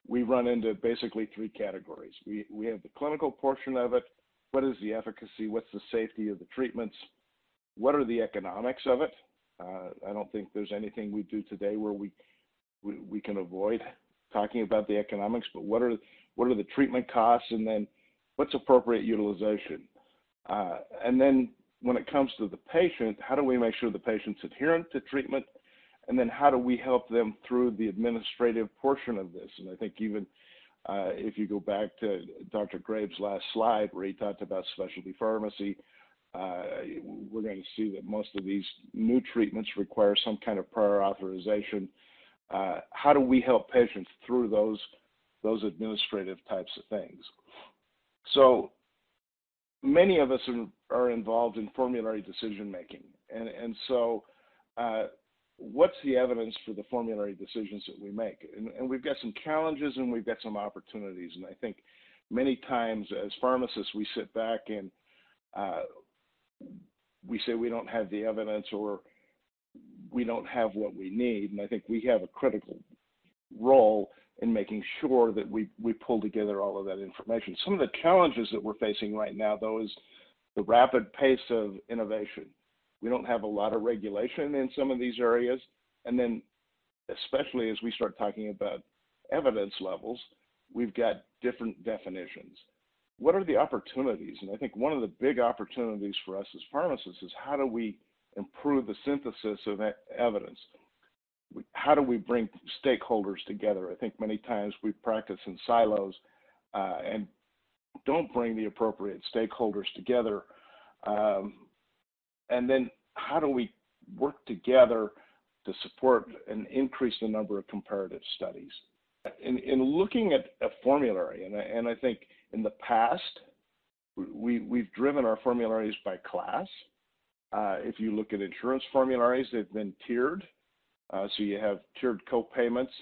we run into basically three categories. We, we have the clinical portion of it. What is the efficacy? What's the safety of the treatments? What are the economics of it? Uh, I don't think there's anything we do today where we, we, we can avoid talking about the economics, but what are what are the treatment costs, and then what's appropriate utilization, uh, and then when it comes to the patient, how do we make sure the patient's adherent to treatment, and then how do we help them through the administrative portion of this? And I think even uh, if you go back to Dr. Graves' last slide where he talked about specialty pharmacy, uh, we're going to see that most of these new treatments require some kind of prior authorization. Uh, how do we help patients through those those administrative types of things? So many of us are, involved in formulary decision making, and and so uh, what's the evidence for the formulary decisions that we make? And, and we've got some challenges and we've got some opportunities, and I think many times as pharmacists we sit back and uh, we say we don't have the evidence or we don't have what we need. And I think we have a critical role in making sure that we, we pull together all of that information. Some of the challenges that we're facing right now, though, is the rapid pace of innovation. We don't have a lot of regulation in some of these areas. And then, especially as we start talking about evidence levels, we've got different definitions what are the opportunities? And I think one of the big opportunities for us as pharmacists is how do we improve the synthesis of evidence? How do we bring stakeholders together? I think many times we practice in silos uh, and don't bring the appropriate stakeholders together. Um, and then how do we work together to support and increase the number of comparative studies? In, in looking at a formulary, and I, and I think in the past, we, we've driven our formularies by class. Uh, if you look at insurance formularies, they've been tiered. Uh, so you have tiered co-payments,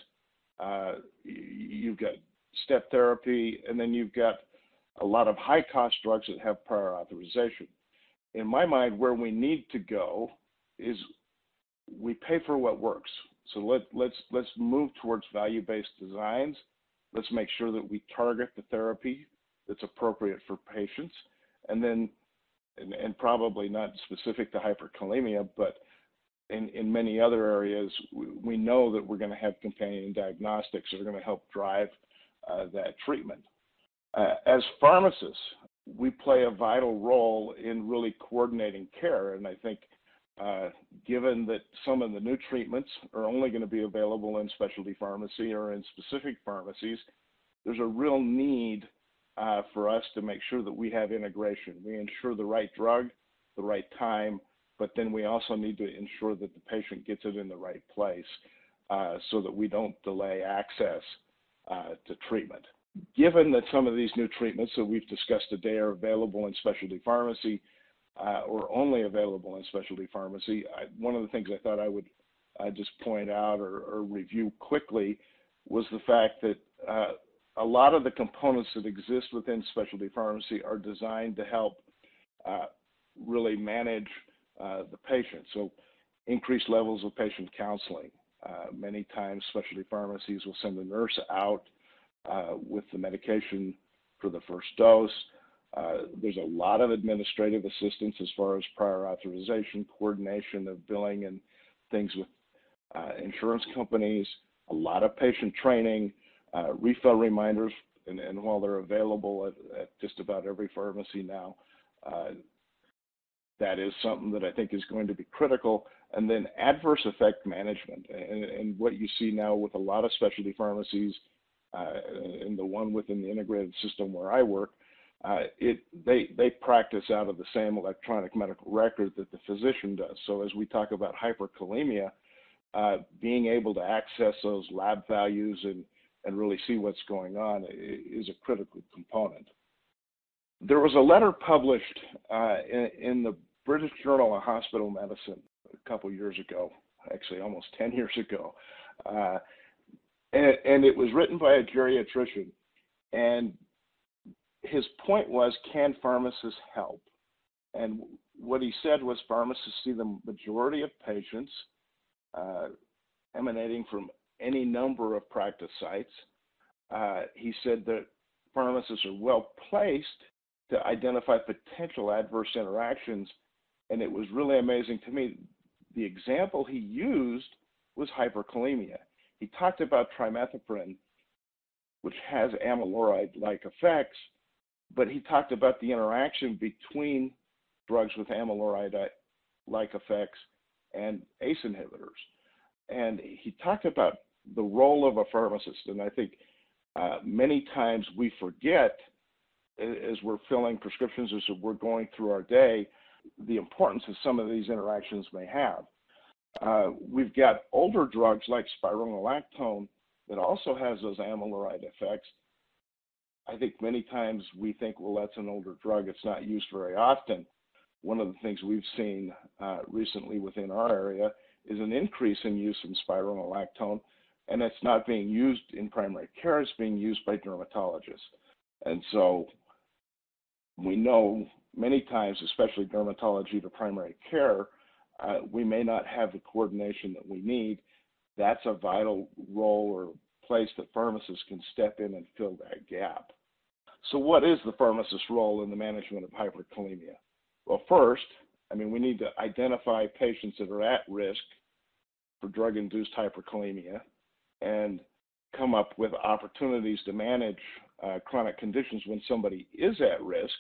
uh, you've got step therapy, and then you've got a lot of high cost drugs that have prior authorization. In my mind, where we need to go is we pay for what works. So let, let's let's move towards value-based designs. Let's make sure that we target the therapy that's appropriate for patients. And then, and, and probably not specific to hyperkalemia, but in, in many other areas, we, we know that we're going to have companion diagnostics that are going to help drive uh, that treatment. Uh, as pharmacists, we play a vital role in really coordinating care. And I think uh, given that some of the new treatments are only going to be available in specialty pharmacy or in specific pharmacies, there's a real need uh, for us to make sure that we have integration. We ensure the right drug, the right time, but then we also need to ensure that the patient gets it in the right place uh, so that we don't delay access uh, to treatment. Given that some of these new treatments that we've discussed today are available in specialty pharmacy uh, or only available in specialty pharmacy, I, one of the things I thought I would uh, just point out or, or, review quickly was the fact that uh, a lot of the components that exist within specialty pharmacy are designed to help uh, really manage uh, the patient. So increased levels of patient counseling. Uh, many times specialty pharmacies will send a nurse out uh, with the medication for the first dose. Uh, there's a lot of administrative assistance as far as prior authorization, coordination of billing and things with uh, insurance companies, a lot of patient training, uh, refill reminders, and, and, while they're available at, at, just about every pharmacy now, uh, that is something that I think is going to be critical. And then adverse effect management, and, and what you see now with a lot of specialty pharmacies, and the one within the integrated system where I work, uh, it they they practice out of the same electronic medical record that the physician does. So as we talk about hyperkalemia, uh, being able to access those lab values and and really see what's going on is a critical component. there was a letter published uh, in, in, the British Journal of Hospital Medicine a couple years ago, actually almost 10 years ago. Uh, and, and, it was written by a geriatrician. And his point was can pharmacists help? And what he said was pharmacists see the majority of patients uh, emanating from any number of practice sites. Uh, he said that pharmacists are well placed to identify potential adverse interactions. And it was really amazing to me. The example he used was hyperkalemia. He talked about trimethoprim, which has amiloride like effects, but he talked about the interaction between drugs with amiloride like effects and ACE inhibitors. And he talked about the role of a pharmacist. And I think uh, many times we forget as we're filling prescriptions, as we're going through our day, the importance that some of these interactions may have. Uh, we've got older drugs like spironolactone that also has those amiloride effects. I think many times we think, well, that's an older drug, it's not used very often. One of the things we've seen uh, recently within our area is an increase in use of spironolactone, and it's not being used in primary care, it's being used by dermatologists. And so we know many times, especially dermatology to primary care, uh, we may not have the coordination that we need. That's a vital role or place that pharmacists can step in and fill that gap. So, what is the pharmacist's role in the management of hyperkalemia? Well, first, I mean, we need to identify patients that are at risk for drug induced hyperkalemia and come up with opportunities to manage uh, chronic conditions when somebody is at risk.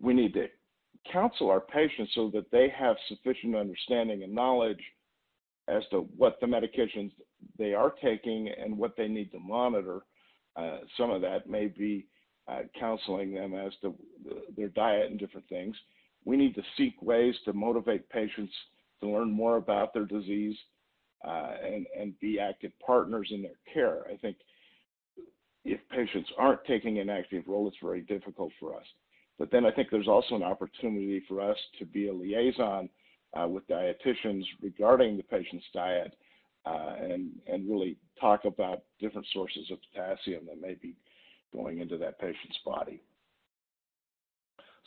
We need to counsel our patients so that they have sufficient understanding and knowledge as to what the medications they are taking and what they need to monitor. Uh, some of that may be uh, counseling them as to their diet and different things. We need to seek ways to motivate patients to learn more about their disease uh, and, and be active partners in their care. I think if patients aren't taking an active role, it's very difficult for us. But then I think there's also an opportunity for us to be a liaison uh, with dietitians regarding the patient's diet uh, and, and really talk about different sources of potassium that may be going into that patient's body.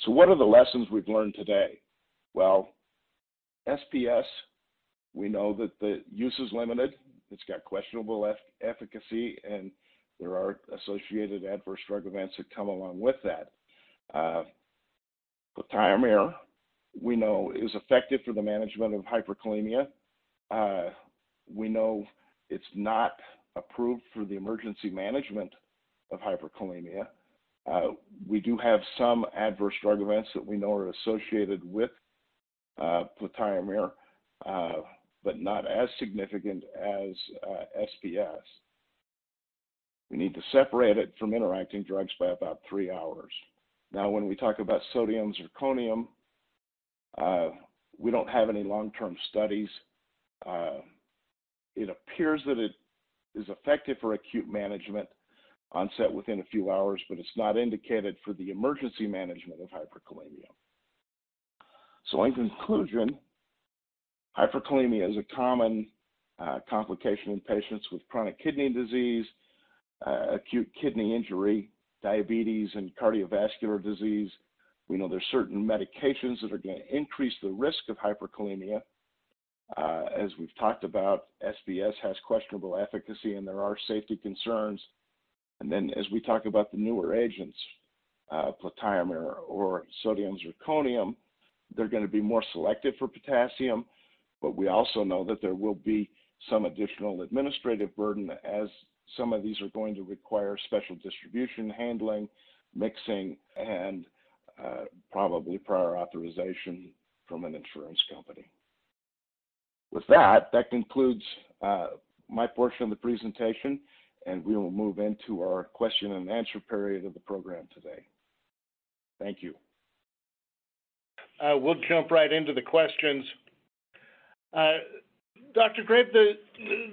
So, what are the lessons we've learned today? Well, SPS, we know that the use is limited. It's got questionable efficacy, and there are associated adverse drug events that come along with that. Uh, we know, is effective for the management of hyperkalemia. Uh, we know it's not approved for the emergency management of hyperkalemia. Uh, we do have some adverse drug events that we know are associated with uh, uh, but not as significant as uh, SPS. We need to separate it from interacting drugs by about three hours. Now, when we talk about sodium zirconium, uh, we don't have any long-term studies. Uh, it appears that it is effective for acute management, onset within a few hours, but it's not indicated for the emergency management of hyperkalemia. So in conclusion, hyperkalemia is a common uh, complication in patients with chronic kidney disease, uh, acute kidney injury, diabetes and cardiovascular disease. We know there's certain medications that are going to increase the risk of hyperkalemia. Uh, as we've talked about, SPS has questionable efficacy and there are safety concerns. And then as we talk about the newer agents, uh, or sodium zirconium, they're going to be more selective for potassium, but we also know that there will be some additional administrative burden as some of these are going to require special distribution, handling, mixing, and uh, probably prior authorization from an insurance company. With that, that concludes uh, my portion of the presentation, and we will move into our question and answer period of the program today. Thank you. Uh, we'll jump right into the questions. Uh, Dr. Grabe, the,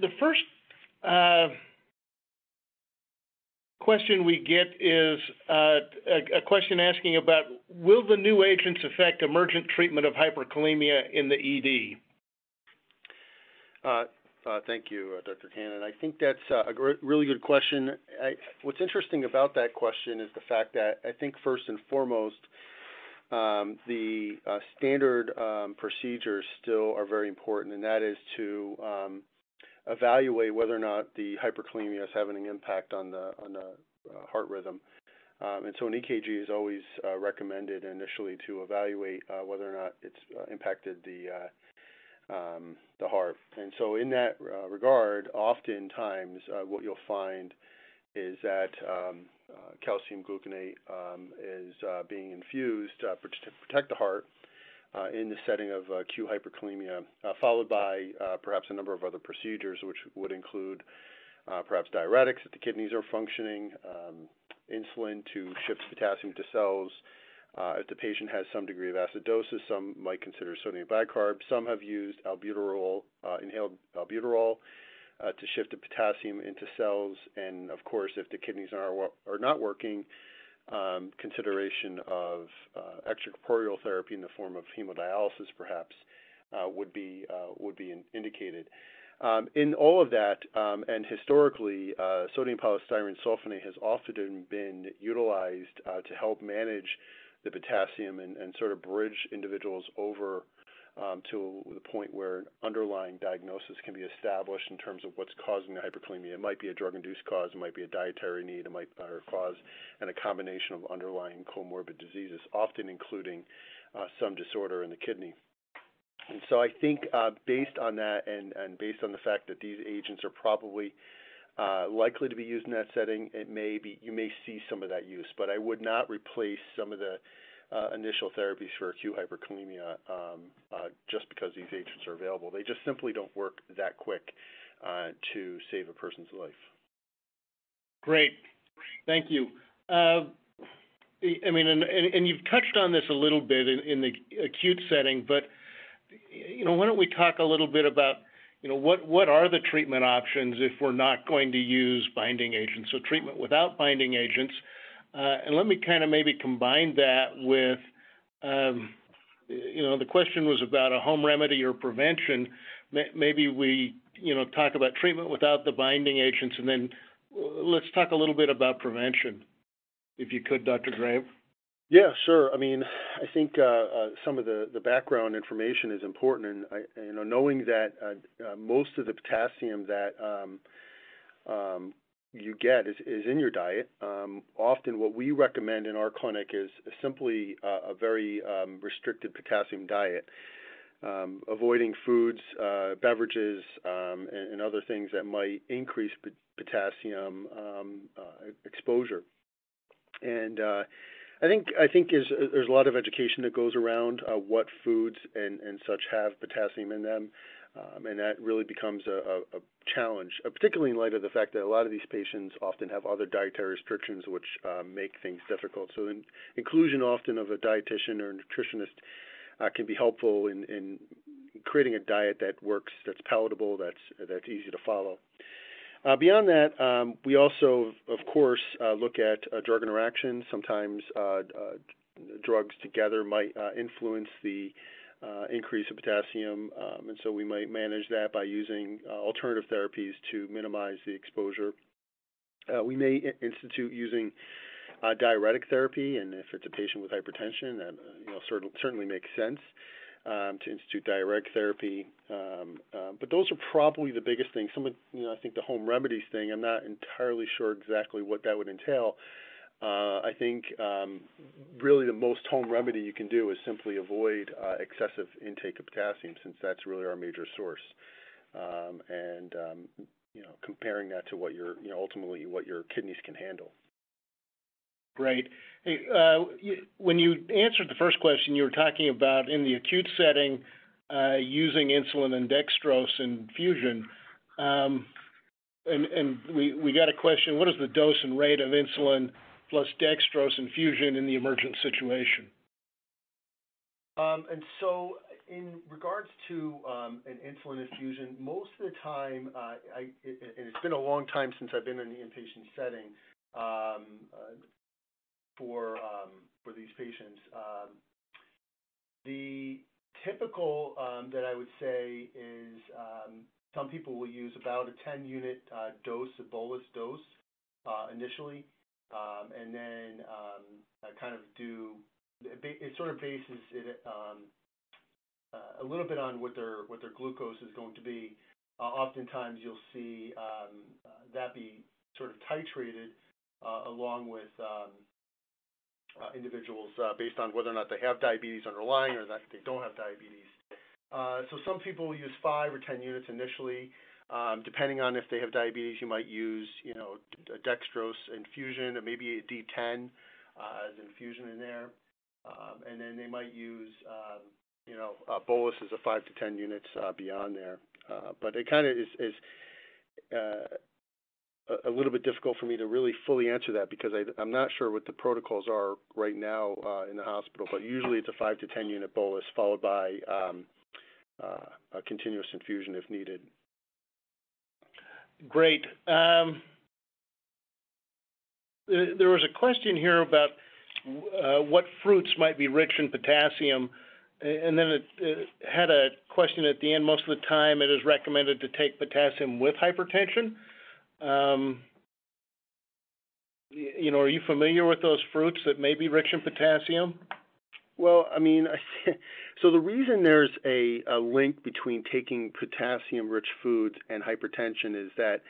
the first uh, question we get is uh, a, question asking about will the new agents affect emergent treatment of hyperkalemia in the ED? Uh, uh, thank you, Dr. Cannon. I think that's a really good question. What's interesting about that question is the fact that I think first and foremost, um, the standard um, procedures still are very important, and that is to um, evaluate whether or not the hyperkalemia is having an impact on the on the uh, heart rhythm. Um, and so an EKG is always uh, recommended initially to evaluate uh, whether or not it's impacted the um, the heart. And so in that regard, oftentimes what you'll find is that um, calcium gluconate is being infused to protect the heart in the setting of uh, acute hyperkalemia, uh, followed by perhaps a number of other procedures, which would include perhaps diuretics if the kidneys are functioning, um, insulin to shift potassium to cells. Uh, if the patient has some degree of acidosis, some might consider sodium bicarb. Some have used albuterol, uh, inhaled albuterol, uh, to shift the potassium into cells. And of course, if the kidneys are, are not working, um, consideration of uh, extracorporeal therapy in the form of hemodialysis, perhaps, uh, would be uh, would be in, indicated. Um, in all of that, um, and historically, uh, sodium polystyrene sulfonate has often been utilized uh, to help manage the potassium and, and, sort of bridge individuals over to the point where an underlying diagnosis can be established in terms of what's causing the hyperkalemia. It might be a drug-induced cause, it might be a dietary need, it might be a cause, and a combination of underlying comorbid diseases, often including uh, some disorder in the kidney. And so I think uh, based on that and, and based on the fact that these agents are probably uh, likely to be used in that setting, it may be you may see some of that use, but I would not replace some of the initial therapies for acute hyperkalemia um, uh, just because these agents are available. They just simply don't work that quick uh, to save a person's life. Great. Thank you. Uh, I mean, and, you've touched on this a little bit in, the acute setting, but you know, why don't we talk a little bit about you know what are the treatment options if we're not going to use binding agents? So treatment without binding agents. Uh, and let me kind of maybe combine that with, um, you know, the question was about a home remedy or prevention. Maybe we, you know, talk about treatment without the binding agents, and then uh, let's talk a little bit about prevention, if you could, Dr. Grave. Yeah, sure. I mean, I think uh, uh, some of the, the background information is important, and I, you know, knowing that uh, uh most of the potassium that um, um, you get is, is in your diet. Um, often, what we recommend in our clinic is simply a very um, restricted potassium diet, um, avoiding foods, uh, beverages, um, and, and, other things that might increase potassium um, uh, exposure. And uh, I think I think there's, there's a lot of education that goes around uh, what foods and, and such have potassium in them. Um, and that really becomes a, a, challenge, uh, particularly in light of the fact that a lot of these patients often have other dietary restrictions which uh, make things difficult. So, in, inclusion often of a dietitian or nutritionist uh, can be helpful in, in creating a diet that works, that's palatable, that's that's easy to follow. Uh, beyond that, um, we also, of course, uh, look at uh, drug interactions. Sometimes uh, uh, drugs together might influence the uh, increase of potassium, um, and so we might manage that by using uh, alternative therapies to minimize the exposure. Uh, we may institute using uh, diuretic therapy, and if it's a patient with hypertension, that uh, you know cert- certainly makes sense um, to institute diuretic therapy. Um, uh, but those are probably the biggest things. Some of you know, I think the home remedies thing. I'm not entirely sure exactly what that would entail. Uh, I think um, really the most home remedy you can do is simply avoid uh, excessive intake of potassium, since that's really our major source. Um, and um, you know, comparing that to what your, you know, ultimately what your kidneys can handle. Great. Hey, uh, when you answered the first question, you were talking about in the acute setting using insulin and dextrose infusion. And, we got a question, what is the dose and rate of insulin plus dextrose infusion in the emergent situation? Um, and so, in regards to um, an insulin infusion, most of the time, uh, and it's been a long time since I've been in the inpatient setting, um, uh, for for these patients. The typical that I would say is some people will use about a 10 unit uh, dose, a bolus dose initially, and then um, kind of do it sort of bases it um, uh, a little bit on what their glucose is going to be. Uh, oftentimes, you'll see um, uh, that be sort of titrated along with um, individuals based on whether or not they have diabetes underlying or that they don't have diabetes. So some people use five or 10 units initially. Um, depending on if they have diabetes, you might use, you know, a dextrose infusion or maybe a D10 uh, as infusion in there. Um, and then they might use, um, you know, bolus is a five to 10 units uh, beyond there. Uh, but it kind of is, is uh, a little bit difficult for me to really fully answer that because I, am not sure what the protocols are right now uh, in the hospital, but usually it's a five to 10 unit bolus followed by um, uh, a continuous infusion if needed. Great. Um, there was a question here about uh, what fruits might be rich in potassium, and then it, had a question at the end. Most of the time, it is recommended to take potassium with hypertension. Um, you know, are you familiar with those fruits that may be rich in potassium? Well, I mean, so the reason there's a, a link between taking potassium-rich foods and hypertension is that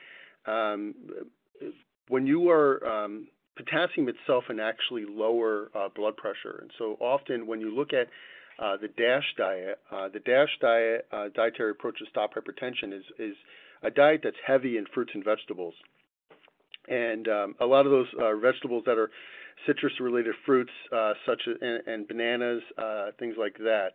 um, when you are um, potassium itself can actually lower uh, blood pressure, and so often when you look at uh, the DASH diet, uh, the DASH diet, uh, dietary approach to stop hypertension, is is a diet that's heavy in fruits and vegetables. And um, a lot of those uh, vegetables that are citrus-related fruits, uh, such as and, and bananas, uh, things like that.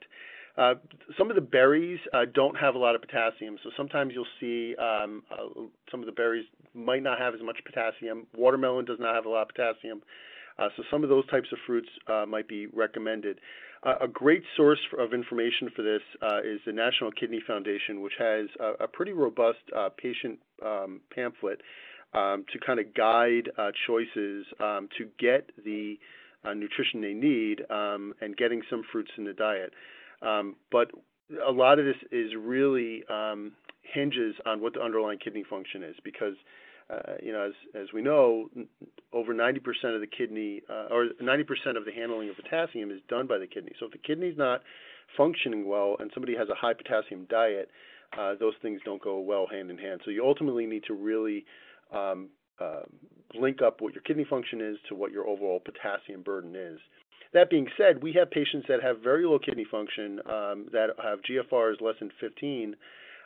Uh, some of the berries uh, don't have a lot of potassium, so sometimes you'll see um, uh, some of the berries might not have as much potassium. Watermelon does not have a lot of potassium, uh, so some of those types of fruits might be recommended. A great source of information for this is the National Kidney Foundation, which has a, a pretty robust patient um, pamphlet um, to kind of guide uh, choices um, to get the uh, nutrition they need um, and getting some fruits in the diet. Um, but a lot of this is really um, hinges on what the underlying kidney function is because uh, you know, as as we know, over 90% of the kidney uh, or 90% of the handling of potassium is done by the kidney. So if the kidney's not functioning well and somebody has a high potassium diet, uh, those things don't go well hand in hand. So you ultimately need to really um, uh, link up what your kidney function is to what your overall potassium burden is. That being said, we have patients that have very low kidney function um, that have GFRs less than 15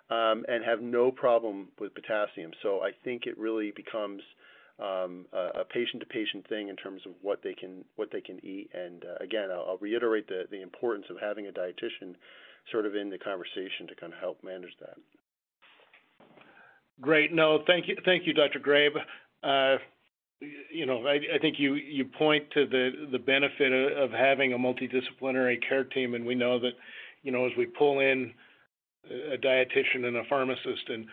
um, and have no problem with potassium. So I think it really becomes um, a patient-to-patient thing in terms of what they can what they can eat. And uh, again, I'll, I'll, reiterate the the importance of having a dietitian sort of in the conversation to kind of help manage that. Great. No, thank you, thank you, Dr. Grabe. Uh, you know, I, think you you point to the the benefit of having a multidisciplinary care team, and we know that, you know, as we pull in a dietitian and a pharmacist and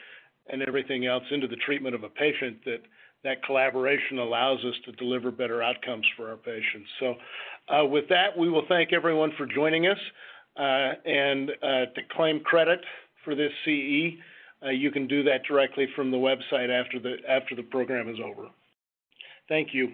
and everything else into the treatment of a patient that that collaboration allows us to deliver better outcomes for our patients. So uh, with that, we will thank everyone for joining us. Uh, and to claim credit for this CE, Uh, you can do that directly from the website after the, after the program is over. Thank you.